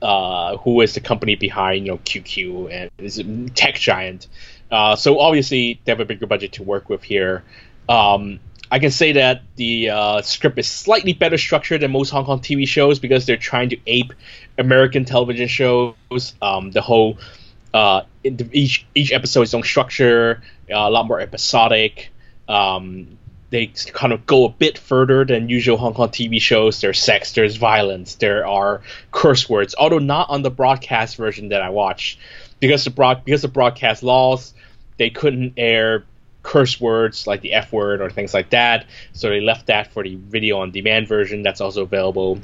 uh, who is the company behind you know QQ and is a tech giant. Uh, so obviously they have a bigger budget to work with here. Um, I can say that the uh, script is slightly better structured than most Hong Kong TV shows because they're trying to ape American television shows. Um, the whole uh, each each episode is own structure, uh, a lot more episodic. Um, they kind of go a bit further than usual Hong Kong TV shows. There's sex, there's violence, there are curse words, although not on the broadcast version that I watched because the broad because of broadcast laws, they couldn't air curse words like the F word or things like that. So they left that for the video on demand version that's also available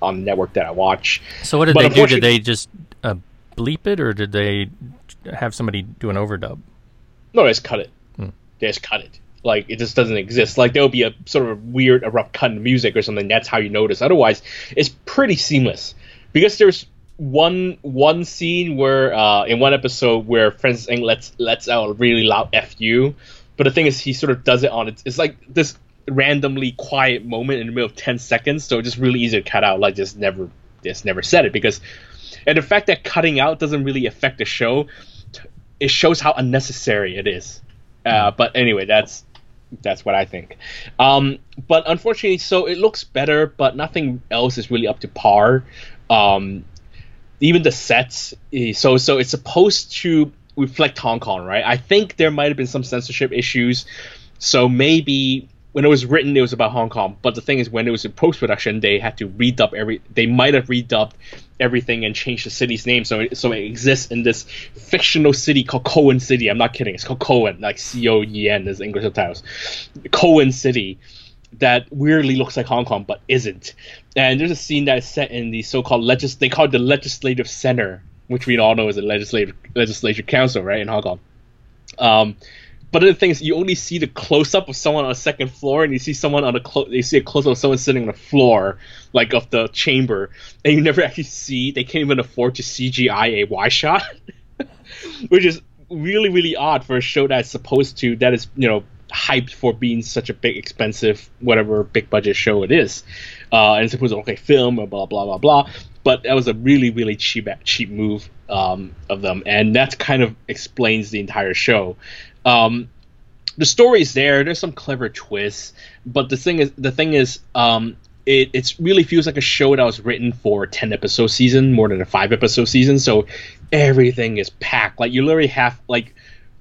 on the network that I watch. So what did but they do? Did they just uh, bleep it or did they have somebody do an overdub? No, they just cut it. Hmm. They just cut it like it just doesn't exist. Like there'll be a sort of weird abrupt cut in music or something. That's how you notice. Otherwise, it's pretty seamless because there's one one scene where uh, in one episode where Francis Ng lets lets out a really loud fu, but the thing is he sort of does it on it. It's like this randomly quiet moment in the middle of ten seconds, so it's just really easy to cut out. Like just never just never said it because, and the fact that cutting out doesn't really affect the show, it shows how unnecessary it is. Uh, but anyway, that's That's what I think. Um, but unfortunately, so it looks better, but nothing else is really up to par. Um, even the sets, eh, so so it's supposed to reflect Hong Kong, right? I think there might have been some censorship issues, so maybe when it was written, it was about Hong Kong. But the thing is, when it was in post production, they had to redub every. They might have redubbed everything and changed the city's name, so it, so it exists in this fictional city called Cohen City. I'm not kidding. It's called Cohen, like C O E N is English subtitles. Cohen City that weirdly looks like Hong Kong but isn't. And there's a scene that is set in the so-called legis. They call it the Legislative Center, which we all know is a legislative legislature council, right in Hong Kong. Um, but the thing is, you only see the close up of someone on the second floor, and you see someone on the clo- you see a close up of someone sitting on the floor, like of the chamber, and you never actually see. They can't even afford to CGI a a Y shot, which is really really odd for a show that's supposed to that is you know hyped for being such a big expensive whatever big budget show it is, uh, and it's supposed to okay film or blah blah blah blah. But that was a really really cheap cheap move um, of them, and that kind of explains the entire show. Um, the story is there. There's some clever twists, but the thing is, the thing is, um, it it really feels like a show that was written for a ten episode season more than a five episode season. So everything is packed. Like you literally have like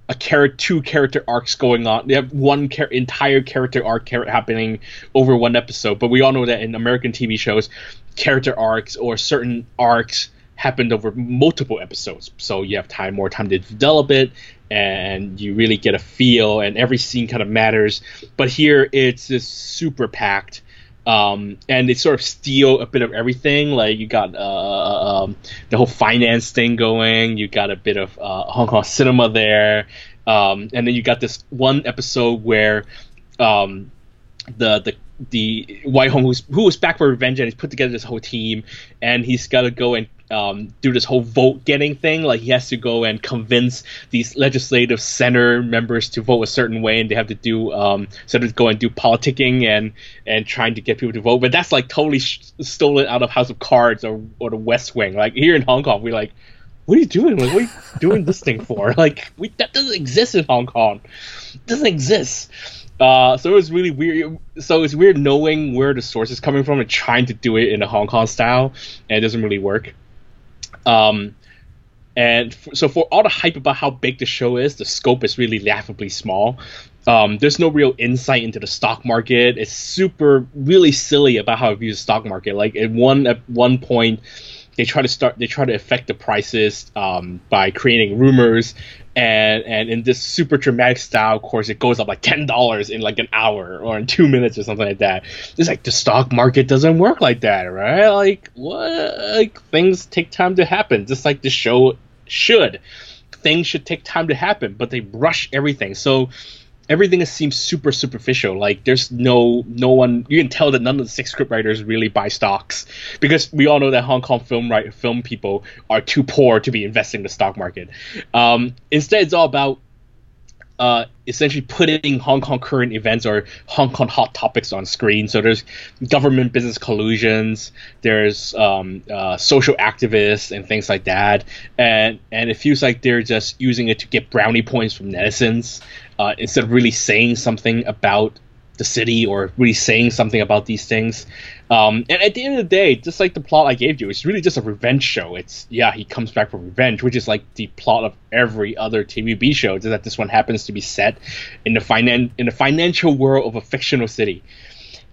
a character, two character arcs going on. They have one char- entire character arc happening over one episode. But we all know that in American TV shows, character arcs or certain arcs happened over multiple episodes. So you have time, more time to develop it, and you really get a feel, and every scene kind of matters. But here it's just super packed. Um, and they sort of steal a bit of everything. Like you got uh, um, the whole finance thing going. You got a bit of uh, Hong Kong cinema there, um, and then you got this one episode where um, the the the Wai Hong who's who was back for revenge and he's put together this whole team and he's got to go and um, do this whole vote getting thing. Like he has to go and convince these legislative center members to vote a certain way, and they have to do um, sort of go and do politicking and and trying to get people to vote. But that's like totally sh- stolen out of House of Cards or or the West Wing. Like here in Hong Kong, we're like. What are you doing? Like, what are you doing this thing for? Like, we, that doesn't exist in Hong Kong. It doesn't exist. Uh, so was really weird. So it's weird knowing where the source is coming from and trying to do it in a Hong Kong style, and it doesn't really work. Um, and f- so for all the hype about how big the show is, the scope is really laughably small. Um, there's no real insight into the stock market. It's super, really silly about how it views the stock market. Like at one at one point, they try to start, they try to affect the prices um, by creating rumors, and and in this super dramatic style, course, it goes up like ten dollars in like an hour or in two minutes or something like that. It's like the stock market doesn't work like that, right? Like what? Like things take time to happen, just like the show should. Things should take time to happen, but they rush everything. So everything seems super superficial. Like there's no no one you can tell that none of the six script writers really buy stocks because we all know that Hong Kong film right film people are too poor to be investing in the stock market. Um, instead, it's all about uh, essentially putting Hong Kong current events or Hong Kong hot topics on screen. So there's government business collusions, there's um, uh, social activists and things like that, and and it feels like they're just using it to get brownie points from netizens uh, instead of really saying something about the city or really saying something about these things. Um, and at the end of the day, just like the plot I gave you, it's really just a revenge show. It's yeah, he comes back for revenge, which is like the plot of every other TVB show. Just that this one happens to be set in the finan- in the financial world of a fictional city.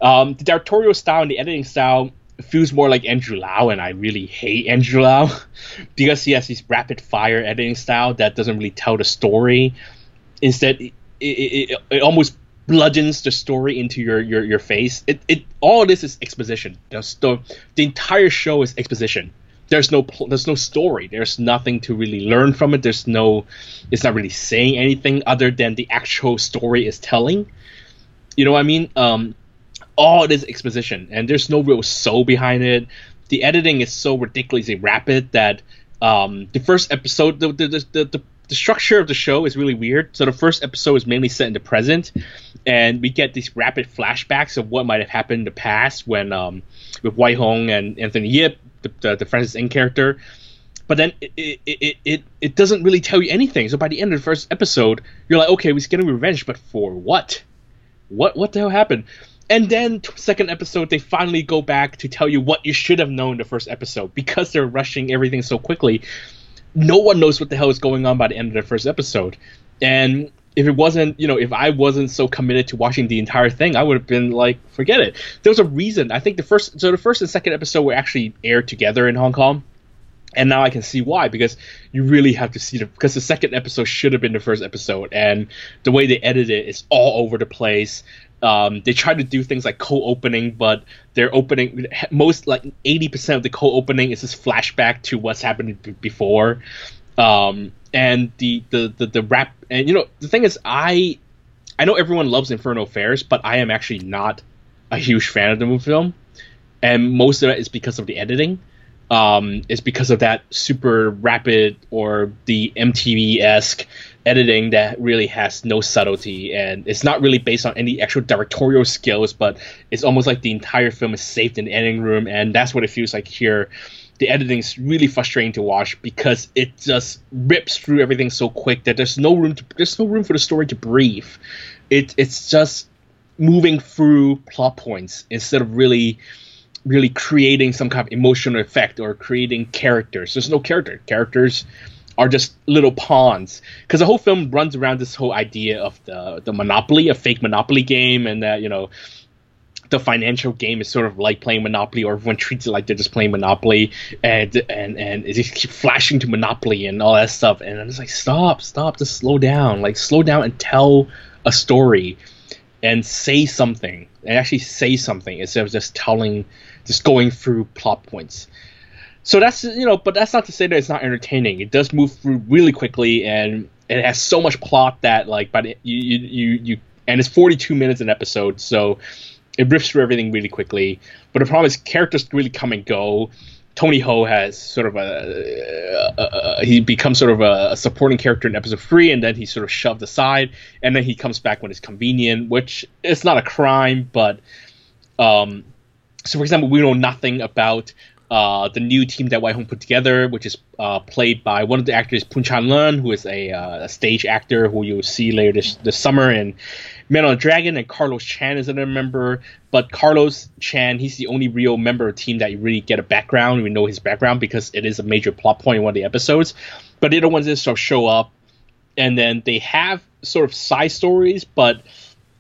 Um, the directorial style and the editing style feels more like Andrew Lau, and I really hate Andrew Lau because he has this rapid fire editing style that doesn't really tell the story. Instead, it, it, it, it almost bludgeons the story into your your, your face. It, it all this is exposition. The, the, entire show is exposition. There's no pl- there's no story. There's nothing to really learn from it. There's no it's not really saying anything other than the actual story is telling. You know what I mean? Um, all this exposition and there's no real soul behind it. The editing is so ridiculously rapid that um, the first episode the the, the, the the structure of the show is really weird. So the first episode is mainly set in the present, and we get these rapid flashbacks of what might have happened in the past when um, with Wai Hong and Anthony Yip, the, the, the Francis Ng character. But then it, it, it, it, doesn't really tell you anything. So by the end of the first episode, you're like, okay, we're getting revenge, but for what? what what the hell happened? And then second episode, they finally go back to tell you what you should have known the first episode because they're rushing everything so quickly. No one knows what the hell is going on by the end of the first episode, and if it wasn't, you know, if I wasn't so committed to watching the entire thing, I would have been like, forget it. There was a reason. I think the first, so the first and second episode were actually aired together in Hong Kong and now I can see why because you really have to see the because the second episode should have been the first episode, and the way they edit it is all over the place. Um, they try to do things like co-opening, but their opening most like eighty percent of the co-opening is just flashback to what's happened b- before, um, and the, the the the rap and you know the thing is I I know everyone loves Infernal Affairs, but I am actually not a huge fan of the movie film, and most of it is because of the editing um, is because of that super rapid or the MTV esque editing that really has no subtlety and it's not really based on any actual directorial skills, but it's almost like the entire film is saved in the editing room, and that's what it feels like here. The editing is really frustrating to watch because it just rips through everything so quick that there's no room to there's no room for the story to breathe. It it's just moving through plot points instead of really really creating some kind of emotional effect or creating characters. There's no character. Characters are just little pawns because the whole film runs around this whole idea of the the monopoly, a fake monopoly game, and that you know the financial game is sort of like playing Monopoly, or everyone treats it like they're just playing Monopoly, and and and it just keep flashing to Monopoly and all that stuff. And I'm just like, stop, stop, just slow down, like slow down and tell a story and say something and actually say something instead of just telling just going through plot points. So that's you know but that's not to say that it's not entertaining. It does move through really quickly and it has so much plot that like but you, you you and it's 42 minutes an episode so it rips through everything really quickly. But the problem is characters really come and go. Tony Ho has sort of a, a, a, he becomes sort of a, supporting character in episode three, and then he's sort of shoved aside, and then he comes back when it's convenient, which is not a crime, but um, so for example, we know nothing about uh, the new team that Wai Hong put together, which is uh, played by one of the actors, Poon Chan Leung, who is a, uh, a, stage actor who you'll see later this, this summer in Man on Dragon, and Carlos Chan is another member. But Carlos Chan, he's the only real member of the team that you really get a background. We know his background because it is a major plot point in one of the episodes. But the other ones just sort of show up, and then they have sort of side stories, but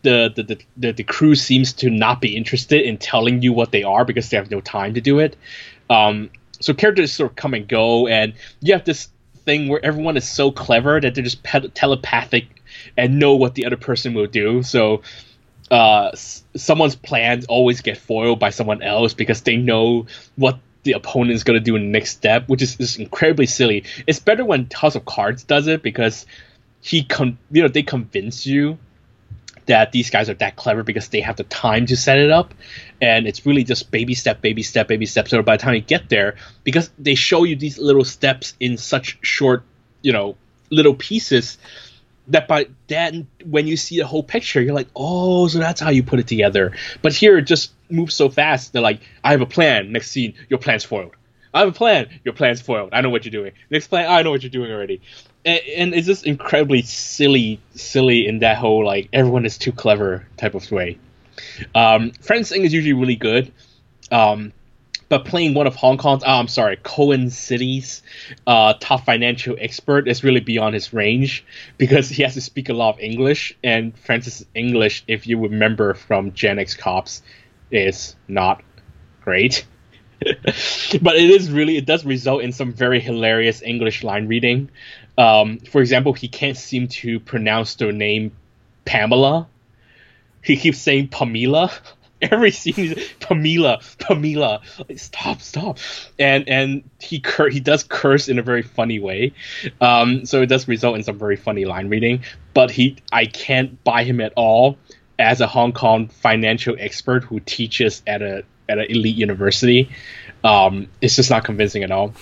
the the, the, the, crew seems to not be interested in telling you what they are because they have no time to do it. Um, so characters sort of come and go, and you have this thing where everyone is so clever that they're just pe- telepathic and know what the other person will do. So uh, s- someone's plans always get foiled by someone else because they know what the opponent is going to do in the next step, which is, is incredibly silly. It's better when House of Cards does it because he con- you know they convince you that these guys are that clever because they have the time to set it up. And it's really just baby step baby step baby step. So by the time you get there because they show you these little steps in such short you know little pieces that by then when you see the whole picture you're like oh so that's how you put it together. But here it just moves so fast they're like i have a plan. Next scene your plan's foiled. I have a plan. Your plan's foiled. I know what you're doing. Next plan. I know what you're doing already and, it's just incredibly silly silly in that whole like everyone is too clever type of way um Francis Ng is usually really good um but playing one of Hong Kong's, oh, I'm sorry, Cohen City's uh, top financial expert is really beyond his range because he has to speak a lot of English, and Francis' English, if you remember from Gen X Cops, is not great. but it is really, it does result in some very hilarious English line reading. Um, for example, he can't seem to pronounce the name Pamela. He keeps saying Pamela every scene Pamela, Pamela, like, stop, stop, and and he cur- he does curse in a very funny way, um, so it does result in some very funny line reading. But he, I can't buy him at all as a Hong Kong financial expert who teaches at a at an elite university. Um, it's just not convincing at all.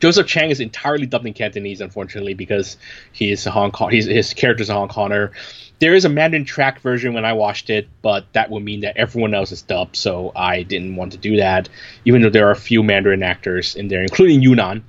Joseph Chang is entirely dubbed in Cantonese, unfortunately, because he is a Hong Kong. He's, his character's a Hong Konger. There is a Mandarin track version when I watched it, but that would mean that everyone else is dubbed, so I didn't want to do that. Even though there are a few Mandarin actors in there, including Yu Nan.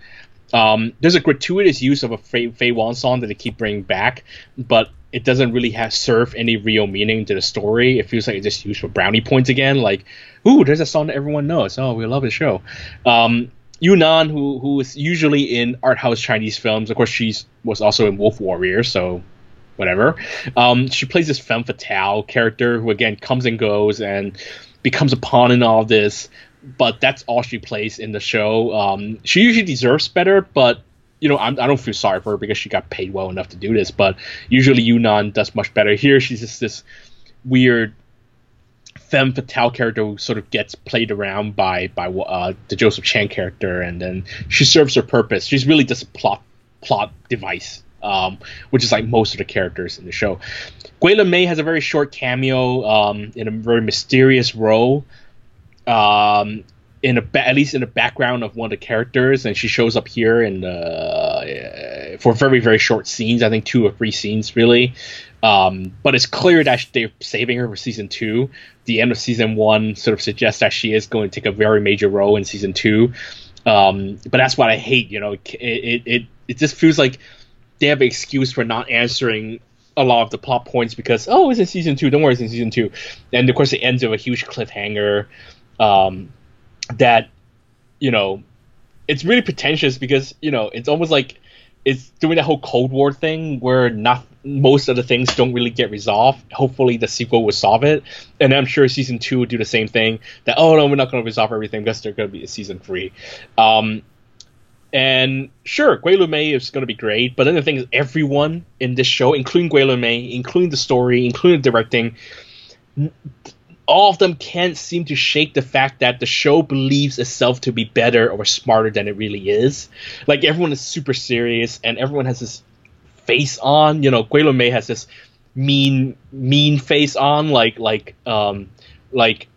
Um, there's a gratuitous use of a Fei, Faye Wong song that they keep bringing back, but it doesn't really have serve any real meaning to the story. It feels like it's just used for brownie points again. Like, ooh, there's a song that everyone knows. Oh, we love the show. Um, Yu Nan, who who is usually in art house Chinese films, of course, she was also in Wolf Warrior, so whatever. Um, she plays this femme fatale character who again comes and goes and becomes a pawn in all this. But that's all she plays in the show. Um, she usually deserves better, but you know, I'm, I do not feel sorry for her because she got paid well enough to do this. But usually Yu Nan does much better. Here, she's just this weird femme fatale character who sort of gets played around by by uh, the Joseph Chang character, and then she serves her purpose. She's really just a plot plot device, um, which is like most of the characters in the show. Gwei Lun-mei has a very short cameo um, in a very mysterious role. Um, in a at least in the background of one of the characters, and she shows up here in uh, for very very short scenes. I think two or three scenes really. Um, but it's clear that they're saving her for season two. The end of season one sort of suggests that she is going to take a very major role in season two. Um, but that's what I hate. You know, it, it it it just feels like they have an excuse for not answering a lot of the plot points because oh, it's in season two. Don't worry, it's in season two. And of course, it ends with a huge cliffhanger. Um, that you know it's really pretentious because you know it's almost like it's doing that whole Cold War thing where not most of the things don't really get resolved. Hopefully, the sequel will solve it, and I'm sure season two will do the same thing. That oh no, we're not going to resolve everything because there's going to be a season three. Um, and sure, Gwei Lun-mei is going to be great, but then the thing is, everyone in this show, including Gwei Lun-mei, including the story, including the directing, all of them can't seem to shake the fact that the show believes itself to be better or smarter than it really is. Like everyone is super serious and everyone has this face on. You know, Gwei Lun-mei has this mean mean face on, like like um like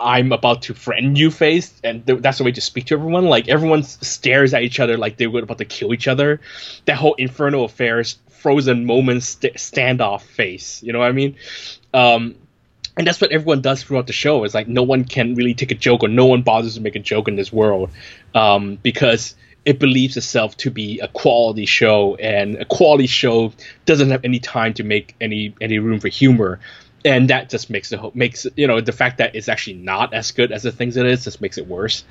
I'm about to friend you face, and th- that's the way to speak to everyone. Like everyone stares at each other like they were about to kill each other. That whole Infernal Affairs frozen moments st- standoff face. You know what I mean? Um, and that's what everyone does throughout the show. Is like no one can really take a joke, or no one bothers to make a joke in this world, um, because it believes itself to be a quality show, and a quality show doesn't have any time to make any any room for humor, and that just makes it makes you know the fact that it's actually not as good as the things it is just makes it worse.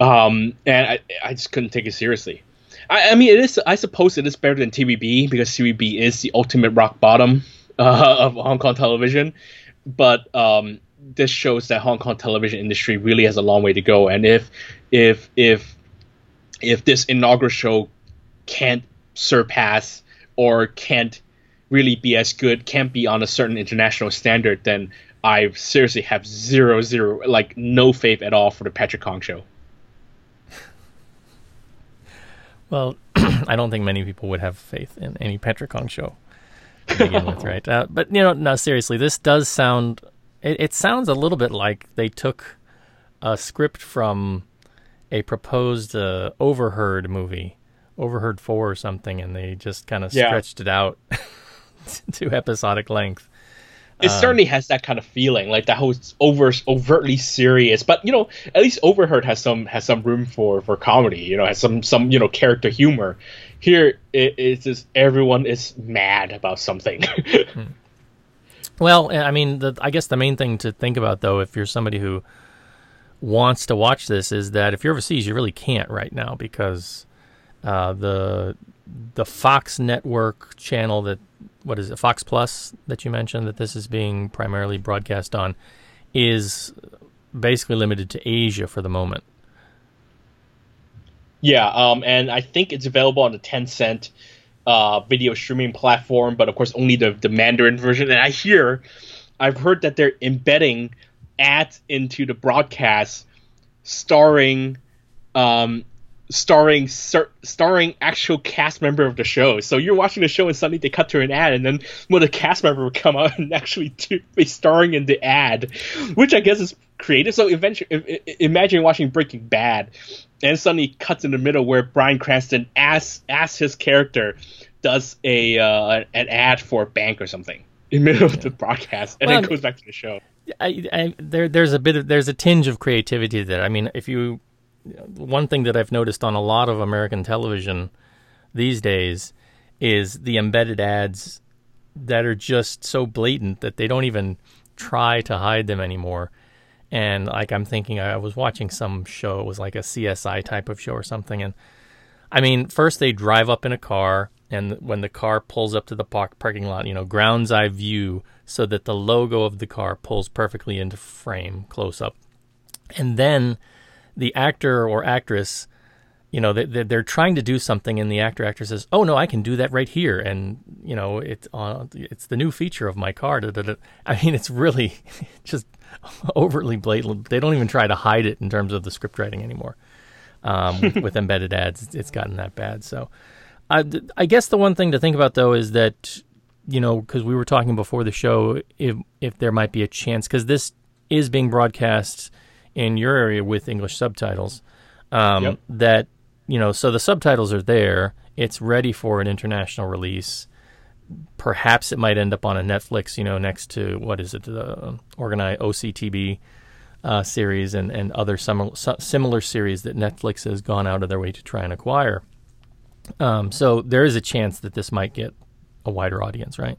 Um, and I I just couldn't take it seriously. I, I mean, it is. I suppose it is better than TVB because TVB is the ultimate rock bottom uh, of Hong Kong television but um, this shows that Hong Kong television industry really has a long way to go. And if if if if this inaugural show can't surpass or can't really be as good, can't be on a certain international standard, then I seriously have zero zero like no faith at all for the Patrick Kong show. Well, I don't think many people would have faith in any Patrick Kong show begin with, right? Uh, but you know, no, seriously, this does sound. It, it, sounds a little bit like they took a script from a proposed uh, Overheard movie, Overheard Four or something, and they just kind of yeah. stretched it out to episodic length. It um, certainly has that kind of feeling, like that whole over overtly serious. But you know, at least Overheard has some has some room for for comedy. You know, has some some you know character humor. Here, it, it's just everyone is mad about something. Well, I mean, the, I guess the main thing to think about, though, if you're somebody who wants to watch this, is that if you're overseas, you really can't right now because uh, the the Fox network channel that what is it Fox Plus that you mentioned that this is being primarily broadcast on is basically limited to Asia for the moment. Yeah, um, and I think it's available on the Tencent uh, video streaming platform, but of course only the, the Mandarin version. And I hear, I've heard that they're embedding ads into the broadcast starring um, starring star, starring actual cast member of the show. So you're watching the show and suddenly they cut to an ad, and then well, the cast member would come out and actually be starring in the ad, which I guess is creative. So eventually, imagine watching Breaking Bad, and suddenly cuts in the middle where Bryan Cranston asks asks his character does a uh, an ad for a bank or something in the middle of the broadcast, and well, then goes back to the show. I, I, there, there's a bit of there's a tinge of creativity there. I mean, if you one thing that I've noticed on a lot of American television these days is the embedded ads that are just so blatant that they don't even try to hide them anymore. And like I'm thinking, I was watching some show. It was like a CSI type of show or something. And I mean, first they drive up in a car, and when the car pulls up to the park parking lot, you know, ground's eye view, so that the logo of the car pulls perfectly into frame, close up. And then the actor or actress you know they, they're trying to do something and the actor actor says oh no i can do that right here. And you know it's uh, it's the new feature of my car. I mean it's really just overtly blatant. They don't even try to hide it in terms of the script writing anymore um, with, with, embedded ads. It's gotten that bad. So I, I guess the one thing to think about though is that you know because we were talking before the show if if there might be a chance because this is being broadcast in your area with english subtitles um, yep. that you know, so the subtitles are there. It's ready for an international release. Perhaps it might end up on a Netflix, you know, next to what is it, the organized OCTB uh, series and, and other similar, similar series that Netflix has gone out of their way to try and acquire. Um, so there is a chance that this might get a wider audience, right?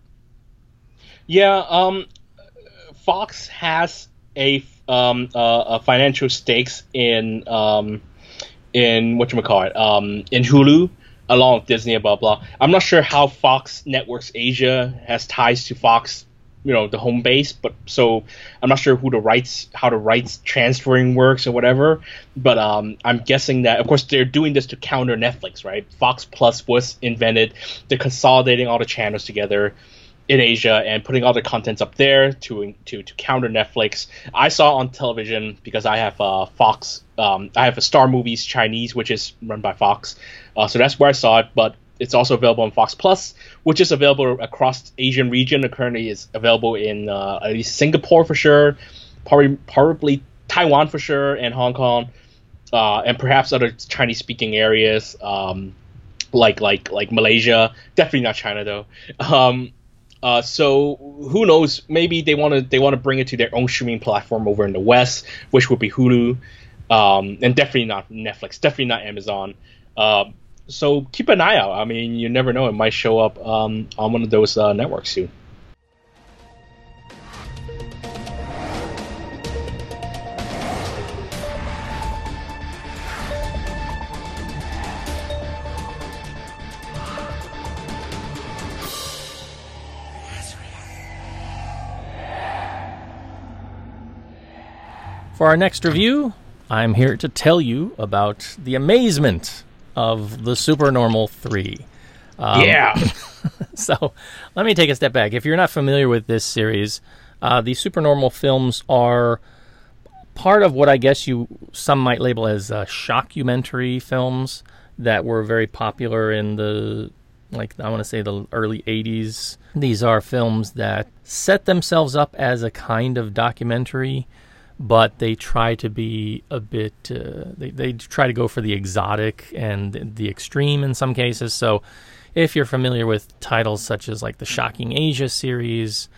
Yeah, um, Fox has a, um, uh, a financial stakes in um, in what you call it um, in Hulu along with Disney blah blah. I'm not sure how Fox Networks Asia has ties to Fox, you know, the home base, but so I'm not sure who the rights how the rights transferring works or whatever. But um, I'm guessing that of course they're doing this to counter Netflix, right? Fox Plus was invented. They're consolidating all the channels together in Asia and putting all the contents up there to to to counter Netflix. I saw on television because I have uh, Fox. Um, I have a Star Movies Chinese, which is run by Fox, uh, so that's where I saw it. But it's also available on Fox Plus, which is available across Asian region. It currently is available in uh, at least Singapore for sure, probably probably Taiwan for sure, and Hong Kong, uh, and perhaps other Chinese speaking areas. Um, like like like Malaysia, definitely not China though. Um, uh, so who knows? Maybe they want to they want to bring it to their own streaming platform over in the West, which would be Hulu, um, and definitely not Netflix, definitely not Amazon. Uh, so keep an eye out. I mean, you never know; it might show up um, on one of those uh, networks soon. For our next review, I'm here to tell you about the amazement of the Supernormal 3. Um, yeah. so let me take a step back. If you're not familiar with this series, uh, the Supernormal films are part of what I guess you some might label as uh, shockumentary films that were very popular in the like I want to say the early 80s. These are films that set themselves up as a kind of documentary but they try to be a bit uh, they, they try to go for the exotic and the extreme in some cases so if you're familiar with titles such as like the shocking asia series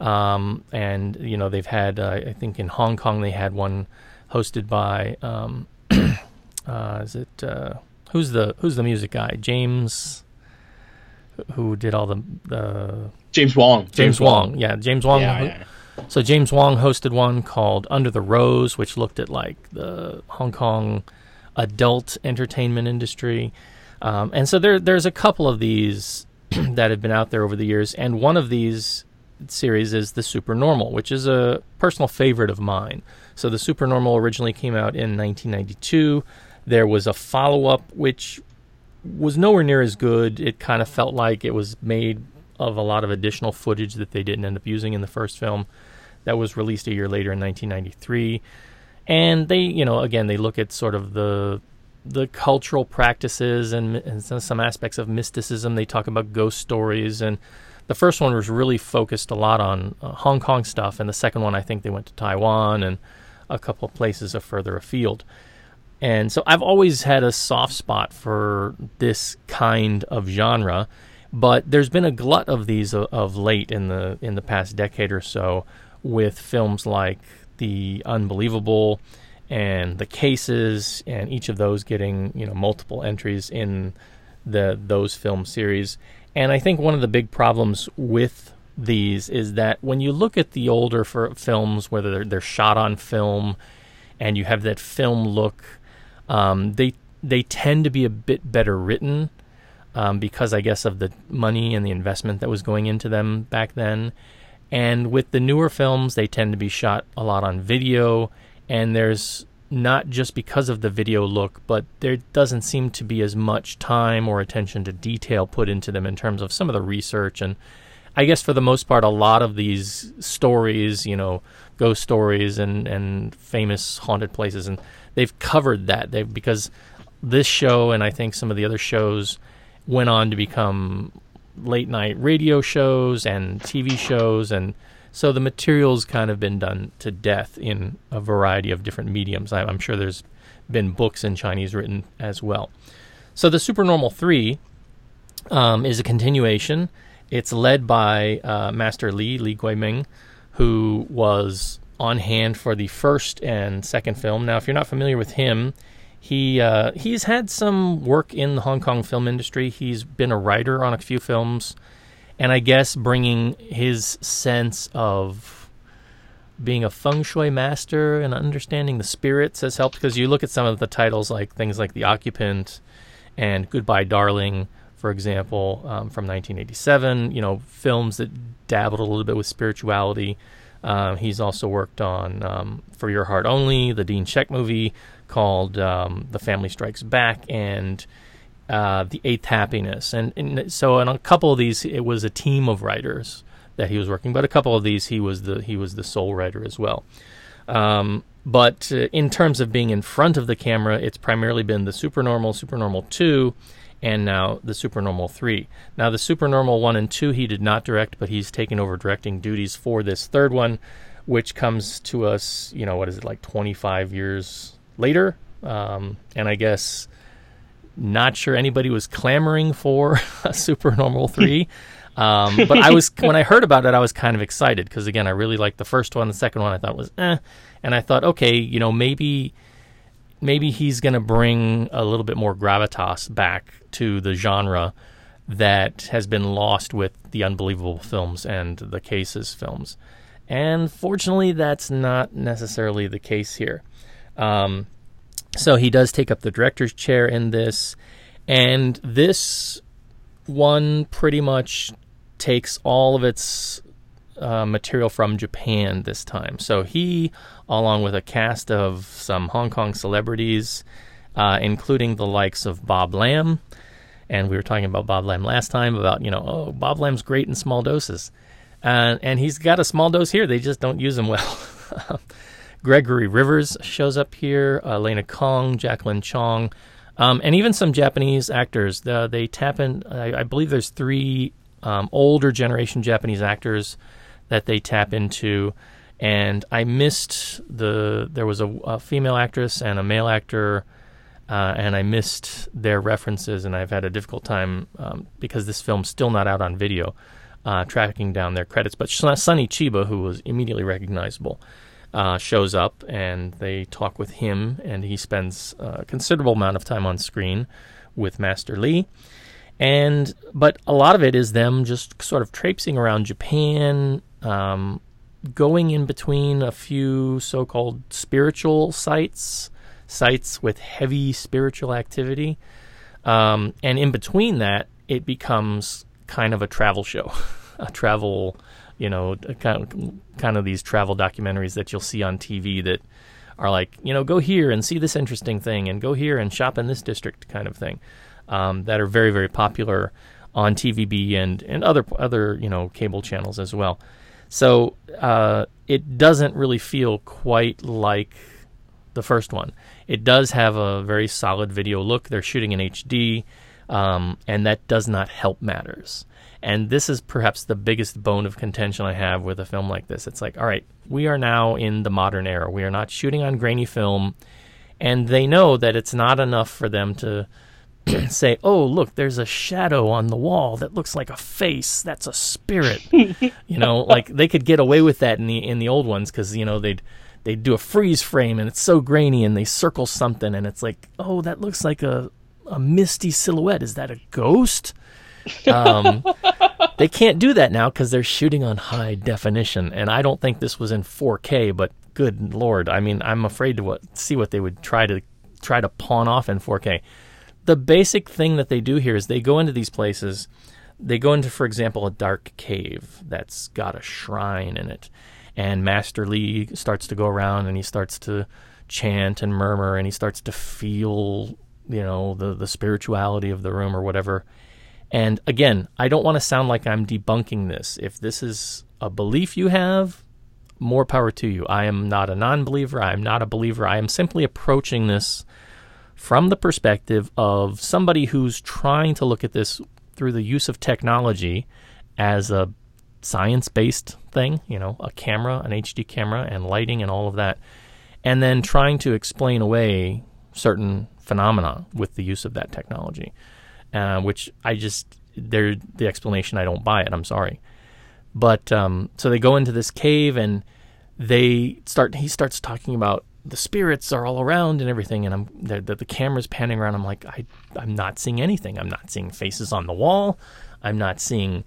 um, and you know they've had uh, i think in hong kong they had one hosted by um, uh, is it uh, who's the who's the music guy james who did all the the james wong james, james wong. wong. yeah james wong yeah, yeah so James Wong hosted one called Under the Rose, which looked at like the Hong Kong adult entertainment industry. Um, and so there, there's a couple of these that have been out there over the years, and one of these series is the Supernormal, which is a personal favorite of mine. So the Supernormal originally came out in 1992. There was a follow-up which was nowhere near as good. It kind of felt like it was made of a lot of additional footage that they didn't end up using in the first film that was released a year later in 1993. And they, you know, again, they look at sort of the the cultural practices and, and some aspects of mysticism. They talk about ghost stories, and the first one was really focused a lot on uh, Hong Kong stuff, and the second one, I think they went to Taiwan and a couple of places of further afield. And so I've always had a soft spot for this kind of genre, but there's been a glut of these of, of late in the in the past decade or so, with films like The Unbelievable and The Cases, and each of those getting you know multiple entries in the those film series. And I think one of the big problems with these is that when you look at the older for films, whether they're, they're shot on film, and you have that film look, um, they they tend to be a bit better written um, because I guess of the money and the investment that was going into them back then. And with the newer films, they tend to be shot a lot on video, and there's not just because of the video look, but there doesn't seem to be as much time or attention to detail put into them in terms of some of the research. And I guess for the most part, a lot of these stories, you know, ghost stories and, and famous haunted places, and they've covered that. They've because this show and I think some of the other shows went on to become late night radio shows and TV shows and so the material's kind of been done to death in a variety of different mediums. I, am sure there's been books in Chinese written as well. So the Supernormal 3 um, is a continuation. It's led by uh, Master Li, Li Guiming, who was on hand for the first and second film. Now, if you're not familiar with him, he uh, he's had some work in the Hong Kong film industry. He's been a writer on a few films and I guess bringing his sense of being a feng shui master and understanding the spirits has helped because you look at some of the titles like things like The Occupant and Goodbye Darling, for example, um, from 1987. You know, films that dabbled a little bit with spirituality. Um, he's also worked on um, For Your Heart Only, the Dean Shek movie called um, The Family Strikes Back, and uh, the Eighth Happiness, and, and so in a couple of these, it was a team of writers that he was working, but a couple of these, he was the he was the sole writer as well. Um, but uh, in terms of being in front of the camera, it's primarily been the Supernormal, Supernormal Two, and now the Supernormal 3. Now, the Supernormal 1 and 2 he did not direct, but he's taken over directing duties for this third one, which comes to us, you know, what is it, like 25 years later? Um, and I guess not sure anybody was clamoring for a Supernormal 3. um, but I was when I heard about it, I was kind of excited because again, I really liked the first one. The second one I thought was eh, and I thought, okay, you know, maybe maybe he's going to bring a little bit more gravitas back to the genre that has been lost with the unbelievable films and the cases films. And fortunately, that's not necessarily the case here. Um, so he does take up the director's chair in this, and this one pretty much takes all of its uh, material from Japan this time. So he, along with a cast of some Hong Kong celebrities, uh, including the likes of Bob Lam, and we were talking about Bob Lam last time about you know oh Bob Lam's great in small doses, uh, and he's got a small dose here. They just don't use him well. Gregory Rivers shows up here, uh, Lena Kong, Jacqueline Chong, um, and even some Japanese actors. The, they tap in. I, I, believe there's three um, older generation Japanese actors that they tap into, and I missed the. There was a, a female actress and a male actor. Uh, and I missed their references, and I've had a difficult time um, because this film's still not out on video, uh, tracking down their credits. But Sonny Chiba, who was immediately recognizable, uh, shows up and they talk with him, and he spends a considerable amount of time on screen with Master Lee. And but a lot of it is them just sort of traipsing around Japan, um, going in between a few so-called spiritual sites, sites with heavy spiritual activity, um, and in between that, it becomes kind of a travel show, a travel you know, kind of, kind of these travel documentaries that you'll see on TV that are like, you know, go here and see this interesting thing, and go here and shop in this district, kind of thing, um, that are very very popular on TVB and and other other you know cable channels as well. So uh, it doesn't really feel quite like the first one. It does have a very solid video look. They're shooting in HD, um, and that does not help matters. And this is perhaps the biggest bone of contention I have with a film like this. It's like, all right, we are now in the modern era. We are not shooting on grainy film. And they know that it's not enough for them to say, oh, look, there's a shadow on the wall that looks like a face. That's a spirit. you know, like they could get away with that in the in the old ones because, you know, they'd they'd do a freeze frame and it's so grainy and they circle something and it's like, oh, that looks like a, a misty silhouette. Is that a ghost? Um, they can't do that now because they're shooting on high definition, and I don't think this was in 4K. But good lord, I mean, I'm afraid to what, see what they would try to try to pawn off in 4K. The basic thing that they do here is they go into these places. They go into, for example, a dark cave that's got a shrine in it, and Master Lee starts to go around and he starts to chant and murmur, and he starts to feel, you know, the the spirituality of the room or whatever. And again, I don't want to sound like I'm debunking this. If this is a belief you have, more power to you. I am not a non believer. I am not a believer. I am simply approaching this from the perspective of somebody who's trying to look at this through the use of technology as a science based thing, you know, a camera, an HD camera, and lighting and all of that, and then trying to explain away certain phenomena with the use of that technology uh, which I just they're the explanation I don't buy it. I'm sorry, but um, so they go into this cave and they start. He starts talking about the spirits are all around and everything, and I'm the, the, camera's panning around. I'm like, I I'm not seeing anything. I'm not seeing faces on the wall. I'm not seeing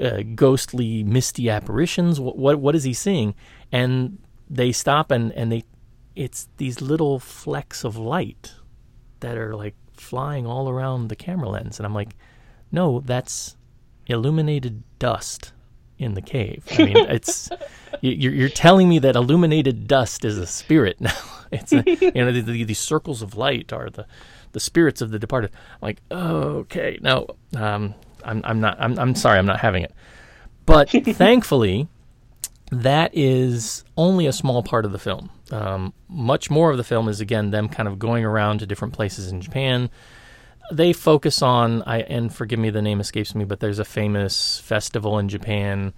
uh, ghostly, misty apparitions. What, what what is he seeing? And they stop and and they it's these little flecks of light that are like flying all around the camera lens. And I'm like, no, that's illuminated dust in the cave. I mean, it's you're, you're telling me that illuminated dust is a spirit now. It's a, you know the, the, these circles of light are the the spirits of the departed. I'm like, okay, no, um, I'm I'm not. I'm I'm sorry, I'm not having it. But thankfully, that is only a small part of the film. Um, much more of the film is again them kind of going around to different places in Japan. They focus on, I and forgive me, the name escapes me, but there's a famous festival in Japan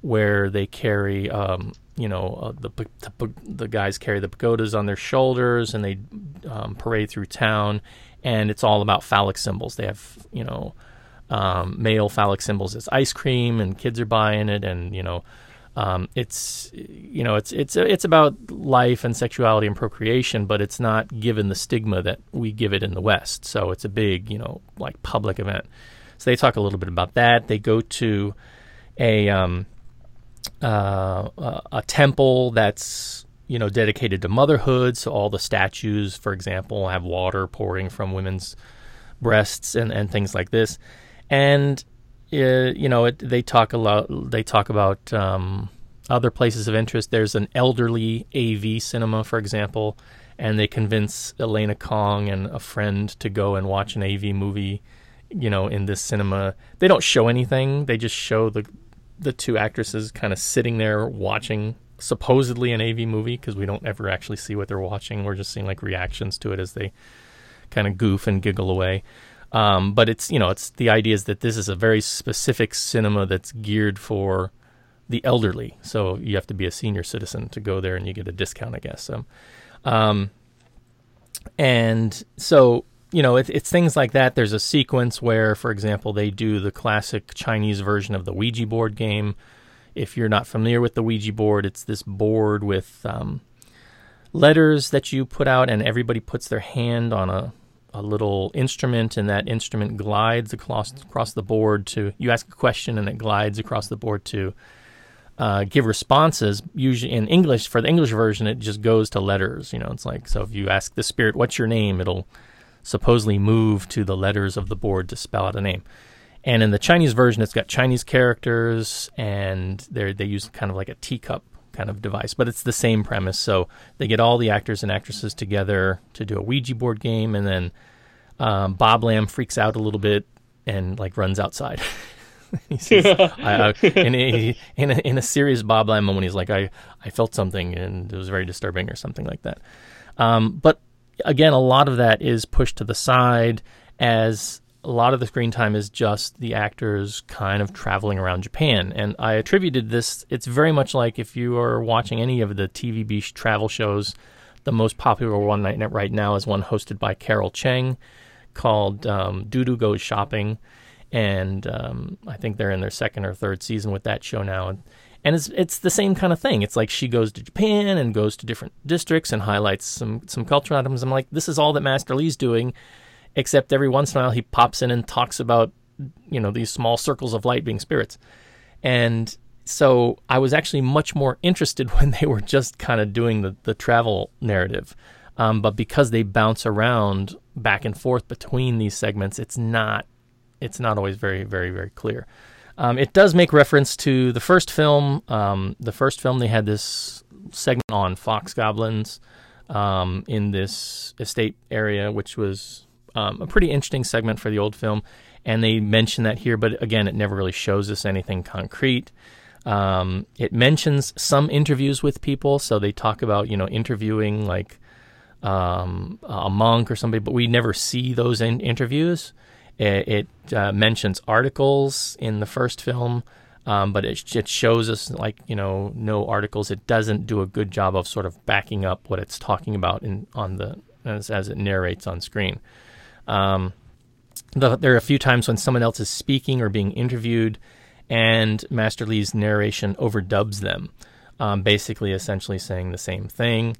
where they carry, um, you know, uh, the, the, the guys carry the pagodas on their shoulders and they um, parade through town, and it's all about phallic symbols. They have, you know, um, male phallic symbols as ice cream, and kids are buying it, and you know um, it's you know it's it's it's about life and sexuality and procreation, but it's not given the stigma that we give it in the West. So it's a big you know like public event. So they talk a little bit about that. They go to a um, uh, a temple that's you know dedicated to motherhood. So all the statues, for example, have water pouring from women's breasts and, and things like this. And you know, it, they talk a lot. They talk about um, other places of interest. There's an elderly AV cinema, for example, and they convince Elena Kong and a friend to go and watch an AV movie. You know, in this cinema, they don't show anything. They just show the the two actresses kind of sitting there watching supposedly an AV movie because we don't ever actually see what they're watching. We're just seeing like reactions to it as they kind of goof and giggle away. Um, but it's you know it's the idea is that this is a very specific cinema that's geared for the elderly. So you have to be a senior citizen to go there, and you get a discount, I guess. So, um, and so you know it, it's things like that. There's a sequence where, for example, they do the classic Chinese version of the Ouija board game. If you're not familiar with the Ouija board, it's this board with um, letters that you put out, and everybody puts their hand on a a little instrument, and that instrument glides across across the board to. You ask a question, and it glides across the board to uh, give responses. Usually in English, for the English version, it just goes to letters. You know, it's like so if you ask the spirit, "What's your name?" it'll supposedly move to the letters of the board to spell out a name. And in the Chinese version, it's got Chinese characters, and they they use kind of like a teacup kind of device, but it's the same premise. So they get all the actors and actresses together to do a Ouija board game, and then um, Bob Lam freaks out a little bit and like runs outside. he says, I, I, in, a, in, a, in a serious Bob Lam moment, he's like, I, I felt something and it was very disturbing or something like that. Um, but again, a lot of that is pushed to the side as a lot of the screen time is just the actors kind of traveling around Japan. And I attributed this, it's very much like if you are watching any of the TVB travel shows, the most popular one right now is one hosted by Carol Cheng called um, Dudu Goes Shopping. And um, I think they're in their second or third season with that show now. And, and it's it's the same kind of thing. It's like she goes to Japan and goes to different districts and highlights some some cultural items. I'm like, this is all that Master Lee's doing except every once in a while he pops in and talks about you know these small circles of light being spirits, and so I was actually much more interested when they were just kind of doing the the travel narrative. Um, but because they bounce around back and forth between these segments, it's not it's not always very very very clear. Um, it does make reference to the first film. Um, the first film they had this segment on fox goblins um, in this estate area, which was um, a pretty interesting segment for the old film. And they mention that here, but again, it never really shows us anything concrete. Um, it mentions some interviews with people, so they talk about you know interviewing like um, a monk or somebody, but we never see those in- interviews. It, it uh, mentions articles in the first film, um, but it, it shows us like you know no articles. It doesn't do a good job of sort of backing up what it's talking about in on the as, as it narrates on screen. Um, the, there are a few times when someone else is speaking or being interviewed, and Master Lee's narration overdubs them, um, basically essentially saying the same thing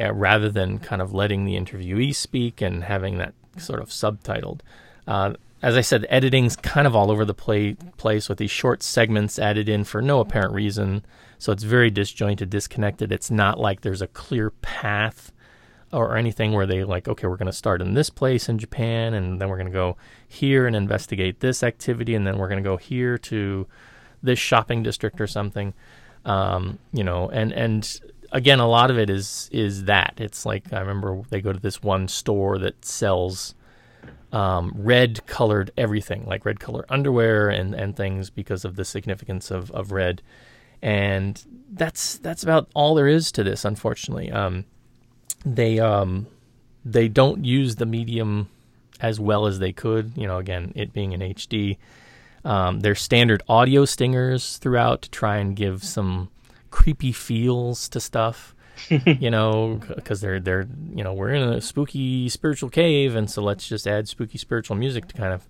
uh, rather than kind of letting the interviewee speak and having that sort of subtitled. Uh, as I said, editing's kind of all over the play, place with these short segments added in for no apparent reason. So it's very disjointed, disconnected. It's not like there's a clear path or anything where they like, okay, we're going to start in this place in Japan, and then we're going to go here and investigate this activity, and then we're going to go here to this shopping district or something. Um, you know, and and again, a lot of it is is that. It's like I remember they go to this one store that sells um, red colored everything, like red color underwear and, and things because of the significance of, of red. And that's that's about all there is to this, unfortunately. Um, they um, they don't use the medium as well as they could. You know, again, it being in HD. Um, there's standard audio stingers throughout to try and give some creepy feels to stuff. you know, because they're they're you know we're in a spooky spiritual cave, and so let's just add spooky spiritual music to kind of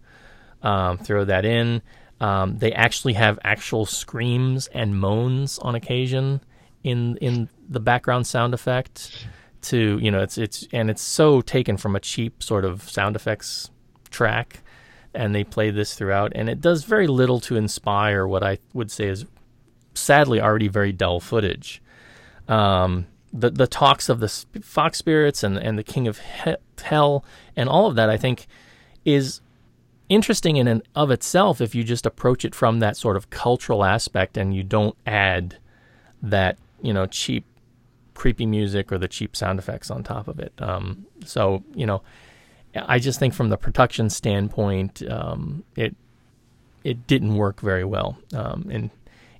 um, throw that in. Um, they actually have actual screams and moans on occasion in in the background sound effect. To you know, it's it's and it's so taken from a cheap sort of sound effects track, and they play this throughout, and it does very little to inspire what I would say is sadly already very dull footage. Um, the the talks of the fox spirits and and the king of he- hell and all of that I think is interesting in and of itself if you just approach it from that sort of cultural aspect and you don't add that you know cheap creepy music or the cheap sound effects on top of it. Um, so you know, I just think from the production standpoint, um, it it didn't work very well um, in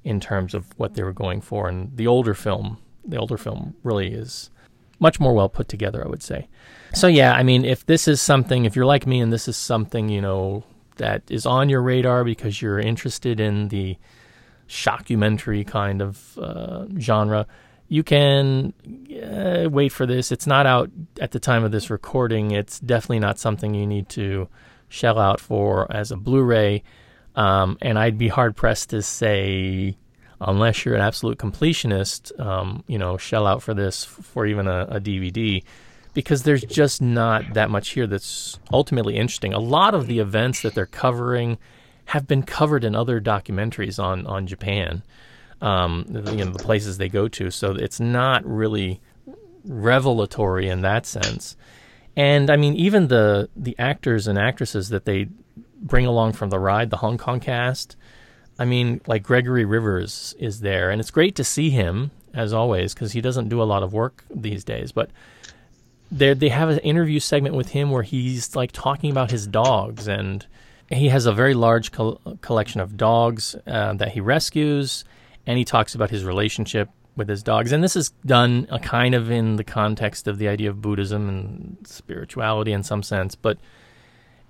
in terms of what they were going for. And the older film the older film really is much more well put together, I would say. So yeah, I mean, if this is something, if you're like me and this is something you know that is on your radar because you're interested in the shockumentary kind of uh, genre, you can uh, wait for this. It's not out at the time of this recording. It's definitely not something you need to shell out for as a Blu-ray. Um, and I'd be hard pressed to say unless you're an absolute completionist, um, you know, shell out for this for even a, a, DVD because there's just not that much here that's ultimately interesting. A lot of the events that they're covering have been covered in other documentaries on on Japan, um, you know, the places they go to. So it's not really revelatory in that sense. And I mean, even the the actors and actresses that they bring along from the ride, the Hong Kong cast, I mean, like Gregory Rivers is there, and it's great to see him as always because he doesn't do a lot of work these days. But they they have an interview segment with him where he's like talking about his dogs, and he has a very large col- collection of dogs uh, that he rescues, and he talks about his relationship with his dogs. And this is done a kind of in the context of the idea of Buddhism and spirituality in some sense, but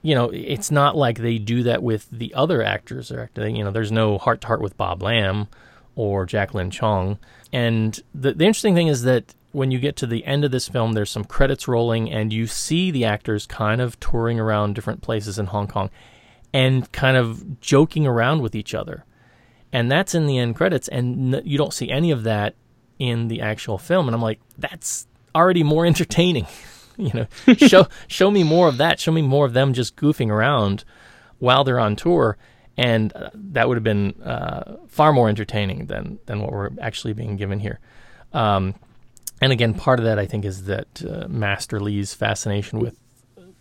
you know, it's not like they do that with the other actors. Or you know, there's no heart to heart with Bob Lam or Jacqueline Chong. And the, the interesting thing is that when you get to the end of this film, there's some credits rolling, and you see the actors kind of touring around different places in Hong Kong and kind of joking around with each other. And that's in the end credits, and you don't see any of that in the actual film. And I'm like, that's already more entertaining. you know, show show me more of that. Show me more of them just goofing around while they're on tour, and uh, that would have been uh, far more entertaining than than what we're actually being given here. Um, and again, part of that I think is that uh, Master Lee's fascination with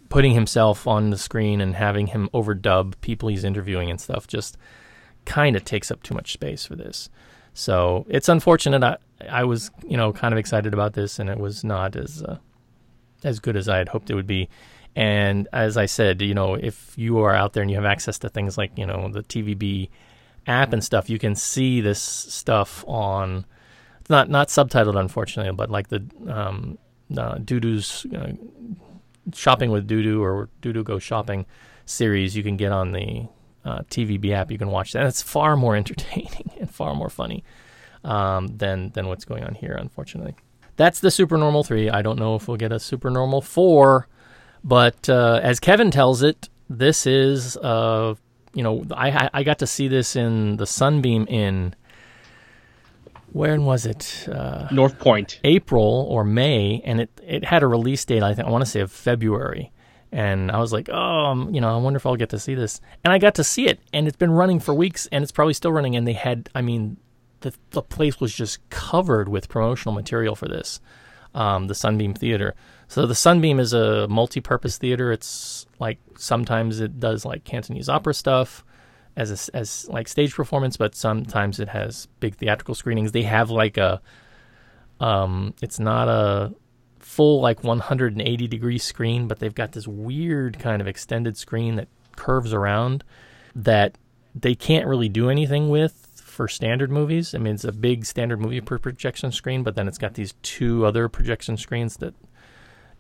putting himself on the screen and having him overdub people he's interviewing and stuff just kind of takes up too much space for this. So it's unfortunate. I, I was, you know, kind of excited about this, and it was not as uh, as good as I had hoped it would be. And as I said, you know, if you are out there and you have access to things like, you know, the TVB app and stuff, you can see this stuff on not not subtitled, unfortunately, but like the um, uh, Dudu's uh, shopping with Dudu or Dudu Go Shopping series. You can get on the uh, TVB app. You can watch that. It's far more entertaining and far more funny um, than than what's going on here, unfortunately. That's the Supernormal three. I don't know if we'll get a Supernormal four, but uh, as Kevin tells it, this is uh, you know I I got to see this in the Sunbeam Inn when was it? Uh, North Point. April or May, and it it had a release date. I think I want to say of February, and I was like, oh, um, you know, I wonder if I'll get to see this. And I got to see it, and it's been running for weeks, and it's probably still running. And they had, I mean, the the place was just covered with promotional material for this, um, the Sunbeam Theater. So the Sunbeam is a multi-purpose theater. It's like sometimes it does like Cantonese opera stuff as a, as like stage performance, but sometimes it has big theatrical screenings. They have like a um, it's not a full like 180 degree screen, but they've got this weird kind of extended screen that curves around that they can't really do anything with for standard movies. I mean, it's a big standard movie projection screen, but then it's got these two other projection screens that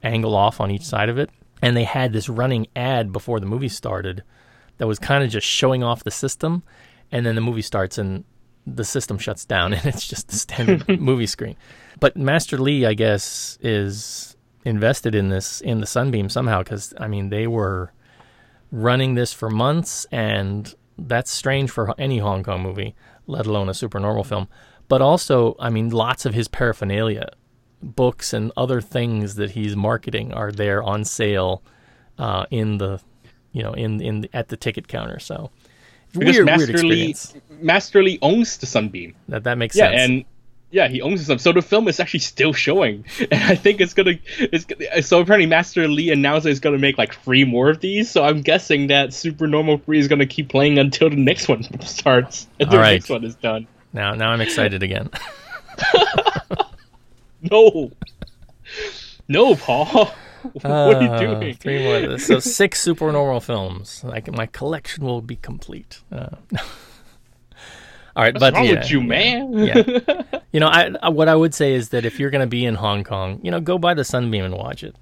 angle off on each side of it. And they had this running ad before the movie started that was kind of just showing off the system, and then the movie starts and the system shuts down and it's just the standard movie screen. But Master Lee, I guess, is invested in this in the Sunbeam somehow because I mean they were running this for months, and that's strange for any Hong Kong movie, let alone a super normal film. But also, I mean, lots of his paraphernalia, books and other things that he's marketing are there on sale uh, in the you know, in in at the ticket counter. So because weird, Masterly weird Lee, experience. Master Lee owns the Sunbeam. That that makes Yeah, sense. and yeah, he owns the So the film is actually still showing, and I think it's gonna. It's so apparently Master Lee announced that he's gonna make like three more of these. So I'm guessing that Super Normal Three is gonna keep playing until the next one starts. Until All right. the next one is done. now now I'm excited again. No, no, Paul. what are you Uh, doing? Three more. So six supernormal films. Like my collection will be complete. Uh, all right, What's but wrong yeah, with you, man? Yeah. you know, I, I what I would say is that if you're going to be in Hong Kong, you know, go by the Sunbeam and watch it.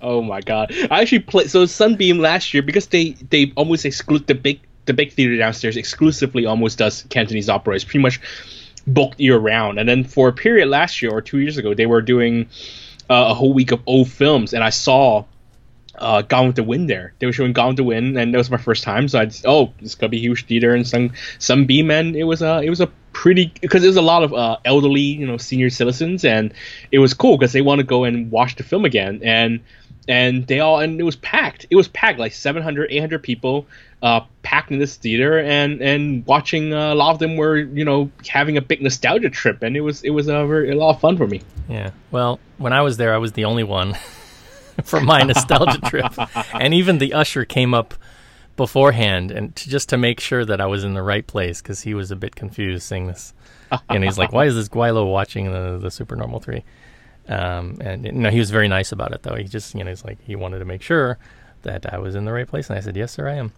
Oh my god! I actually played so Sunbeam last year because they they almost exclude the big the big theater downstairs exclusively almost does Cantonese opera. It's pretty much booked year round. And then for a period last year or two years ago, they were doing uh, a whole week of old films, and I saw uh, Gone with the Wind there. They were showing Gone with the Wind, and that was my first time. So I just, oh, it's gonna be huge theater and some Sunbeam, and it was a it was a pretty because there was a lot of uh, elderly, you know, senior citizens, and it was cool because they want to go and watch the film again, and and they all and it was packed. It was packed like 700, 800 people. Uh, packed in this theater and and watching uh, a lot of them were you know having a big nostalgia trip and it was it was a, very, a lot of fun for me. Yeah. Well, when I was there, I was the only one for my nostalgia trip, and even the usher came up beforehand and to, just to make sure that I was in the right place because he was a bit confused seeing this, and he's like, "Why is this Gweilo watching the the Supernormal 3? Um, and you know, he was very nice about it though. He just you know, he's like he wanted to make sure that I was in the right place, and I said, "Yes, sir, I am."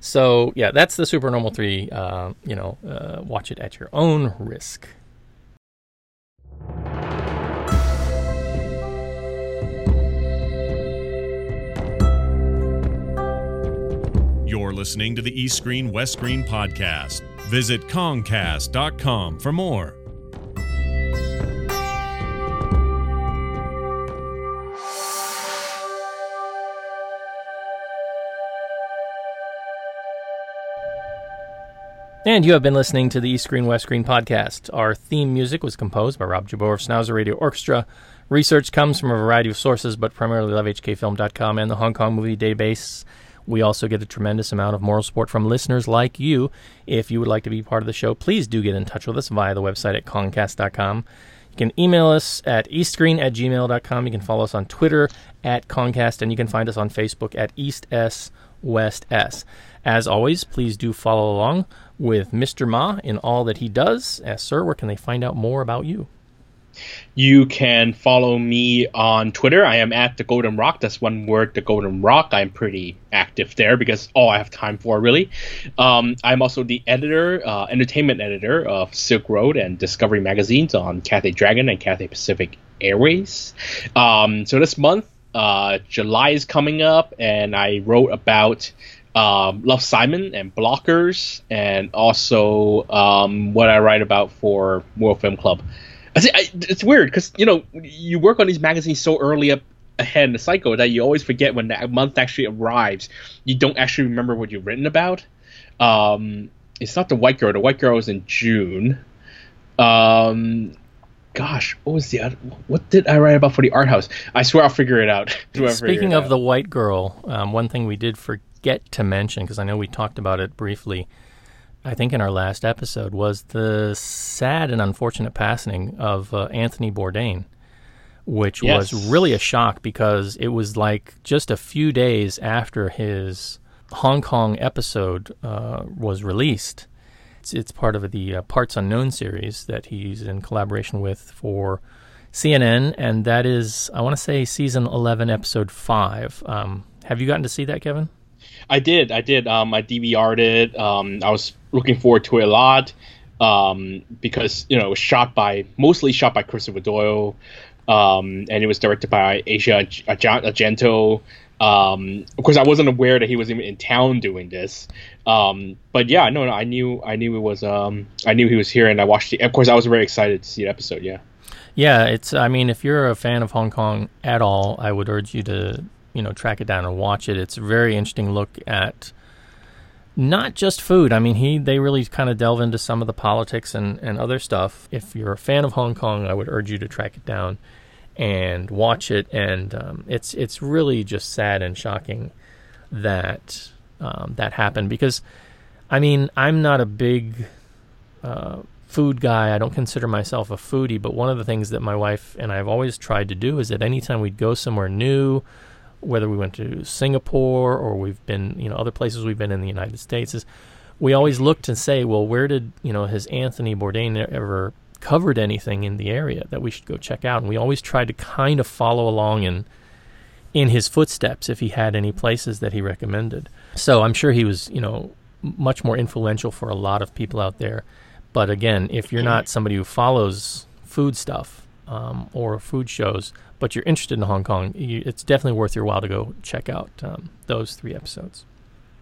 So yeah, that's the Supernormal 3. Uh, you know, uh, watch it at your own risk. You're listening to the East Screen West Screen podcast. Visit Concast.com for more. And you have been listening to the East Screen West Screen podcast. Our theme music was composed by Rob Jabor of Schnauzer Radio Orchestra. Research comes from a variety of sources, but primarily lovehkfilm.com and the Hong Kong Movie Database. We also get a tremendous amount of moral support from listeners like you. If you would like to be part of the show, please do get in touch with us via the website at concast.com. You can email us at eastscreen at gmail.com. You can follow us on Twitter at Concast, and you can find us on Facebook at East S West S. As always, please do follow along with Mr. Ma in all that he does. As sir, where can they find out more about you? You can follow me on Twitter. I am at the Golden Rock. That's one word, the Golden Rock. I'm pretty active there because all I have time for, really. Um, I'm also the editor, uh, entertainment editor of Silk Road and Discovery magazines on Cathay Dragon and Cathay Pacific Airways. Um, so this month, uh, July is coming up, and I wrote about um, Love Simon and Blockers, and also um, what I write about for World Film Club. I see, I, it's weird because you know you work on these magazines so early up ahead in the cycle that you always forget when that month actually arrives. You don't actually remember what you've written about. Um, it's not the White Girl. The White Girl was in June. Um, gosh, what was the what did I write about for the art house? I swear I'll figure it out. Speaking of out. the White Girl, um, one thing we did forget to mention because I know we talked about it briefly I think in our last episode, was the sad and unfortunate passing of uh, Anthony Bourdain, which yes. was really a shock because it was like just a few days after his Hong Kong episode uh, was released. It's, it's, part of the uh, Parts Unknown series that he's in collaboration with for CNN, and that is, I want to say, season 11, episode 5. Um, have you gotten to see that, Kevin? I did. I did. Um, I DVR'd it. Um, I was looking forward to it a lot um, because you know it was shot by mostly shot by Christopher Doyle, um, and it was directed by Asia Argento. Um, of course, I wasn't aware that he was even in town doing this. Um, but yeah, no, no, I knew, I knew it was, um, I knew he was here, and I watched it. Of course, I was very excited to see the episode. Yeah. Yeah, it's. I mean, if you're a fan of Hong Kong at all, I would urge you to you know track it down and watch it. It's a very interesting look at not just food. I mean, he they really kind of delve into some of the politics and, and other stuff. If you're a fan of Hong Kong, I would urge you to track it down and watch it. And um, it's it's really just sad and shocking that um, that happened because, I mean, I'm not a big uh, food guy. I don't consider myself a foodie, but one of the things that my wife and I have always tried to do is that anytime we'd go somewhere new whether we went to Singapore or we've been, you know, other places we've been in the United States, is we always looked and say, well, where did, you know, has Anthony Bourdain ever covered anything in the area that we should go check out? And we always tried to kind of follow along in in his footsteps if he had any places that he recommended. So I'm sure he was, you know, much more influential for a lot of people out there. But again, if you're not somebody who follows food stuff um, or food shows, but you're interested in Hong Kong, you, it's definitely worth your while to go check out um, those three episodes.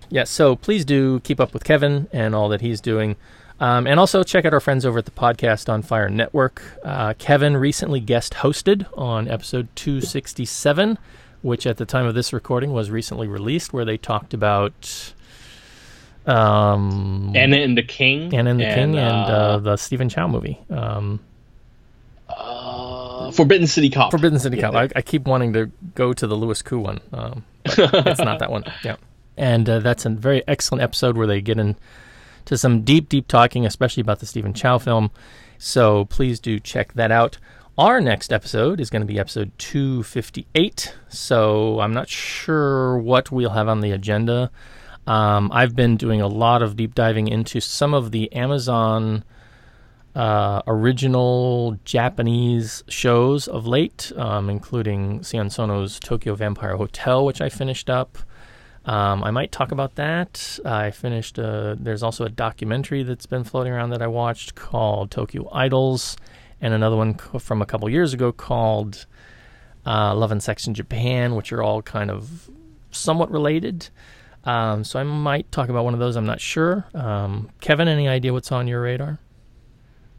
Yes, yeah, so please do keep up with Kevin and all that he's doing. Um, and also check out our friends over at the Podcast on Fire Network. Uh, Kevin recently guest hosted on episode 267, which at the time of this recording was recently released, where they talked about um, Anna and the King, Anna and the and, King, and uh, uh, the Stephen Chow movie. Um, Forbidden City Cop. Forbidden City Cop. I, I, keep wanting to go to the Louis Koo one. Um, it's not that one. Yeah. And uh, that's a very excellent episode where they get into some deep, deep talking, especially about the Stephen Chow film. So please do check that out. Our next episode is going to be episode 258. So I'm not sure what we'll have on the agenda. Um, I've been doing a lot of deep diving into some of the Amazon uh, original Japanese shows of late, um, including Sono's Tokyo Vampire Hotel, which I finished up. Um, I might talk about that. I finished. A, there's also a documentary that's been floating around that I watched called Tokyo Idols, and another one from a couple years ago called uh, Love and Sex in Japan, which are all kind of somewhat related. Um, so I might talk about one of those. I'm not sure. Um, Kevin, any idea what's on your radar?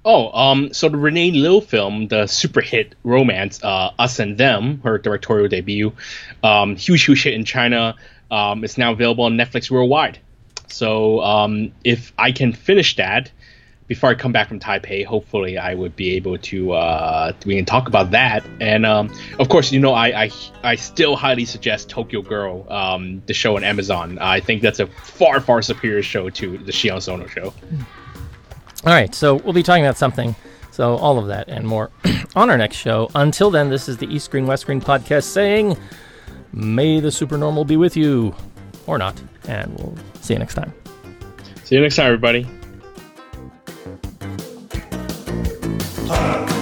Oh, um, so the Rene Liu film, the super hit romance, uh, Us and Them, her directorial debut, um, huge, huge hit in China. Um, it's now available on Netflix worldwide. So um, if I can finish that before I come back from Taipei, hopefully I would be able to uh, we can talk about that. And um, of course, you know, I, I I still highly suggest Tokyo Girl, um, the show on Amazon. I think that's a far far superior show to the Sion Sono show. All right, so we'll be talking about something. So, all of that and more on our next show. Until then, this is the East Screen, West Screen podcast saying, May the supernormal be with you, or not. And we'll see you next time. See you next time, everybody. Ah.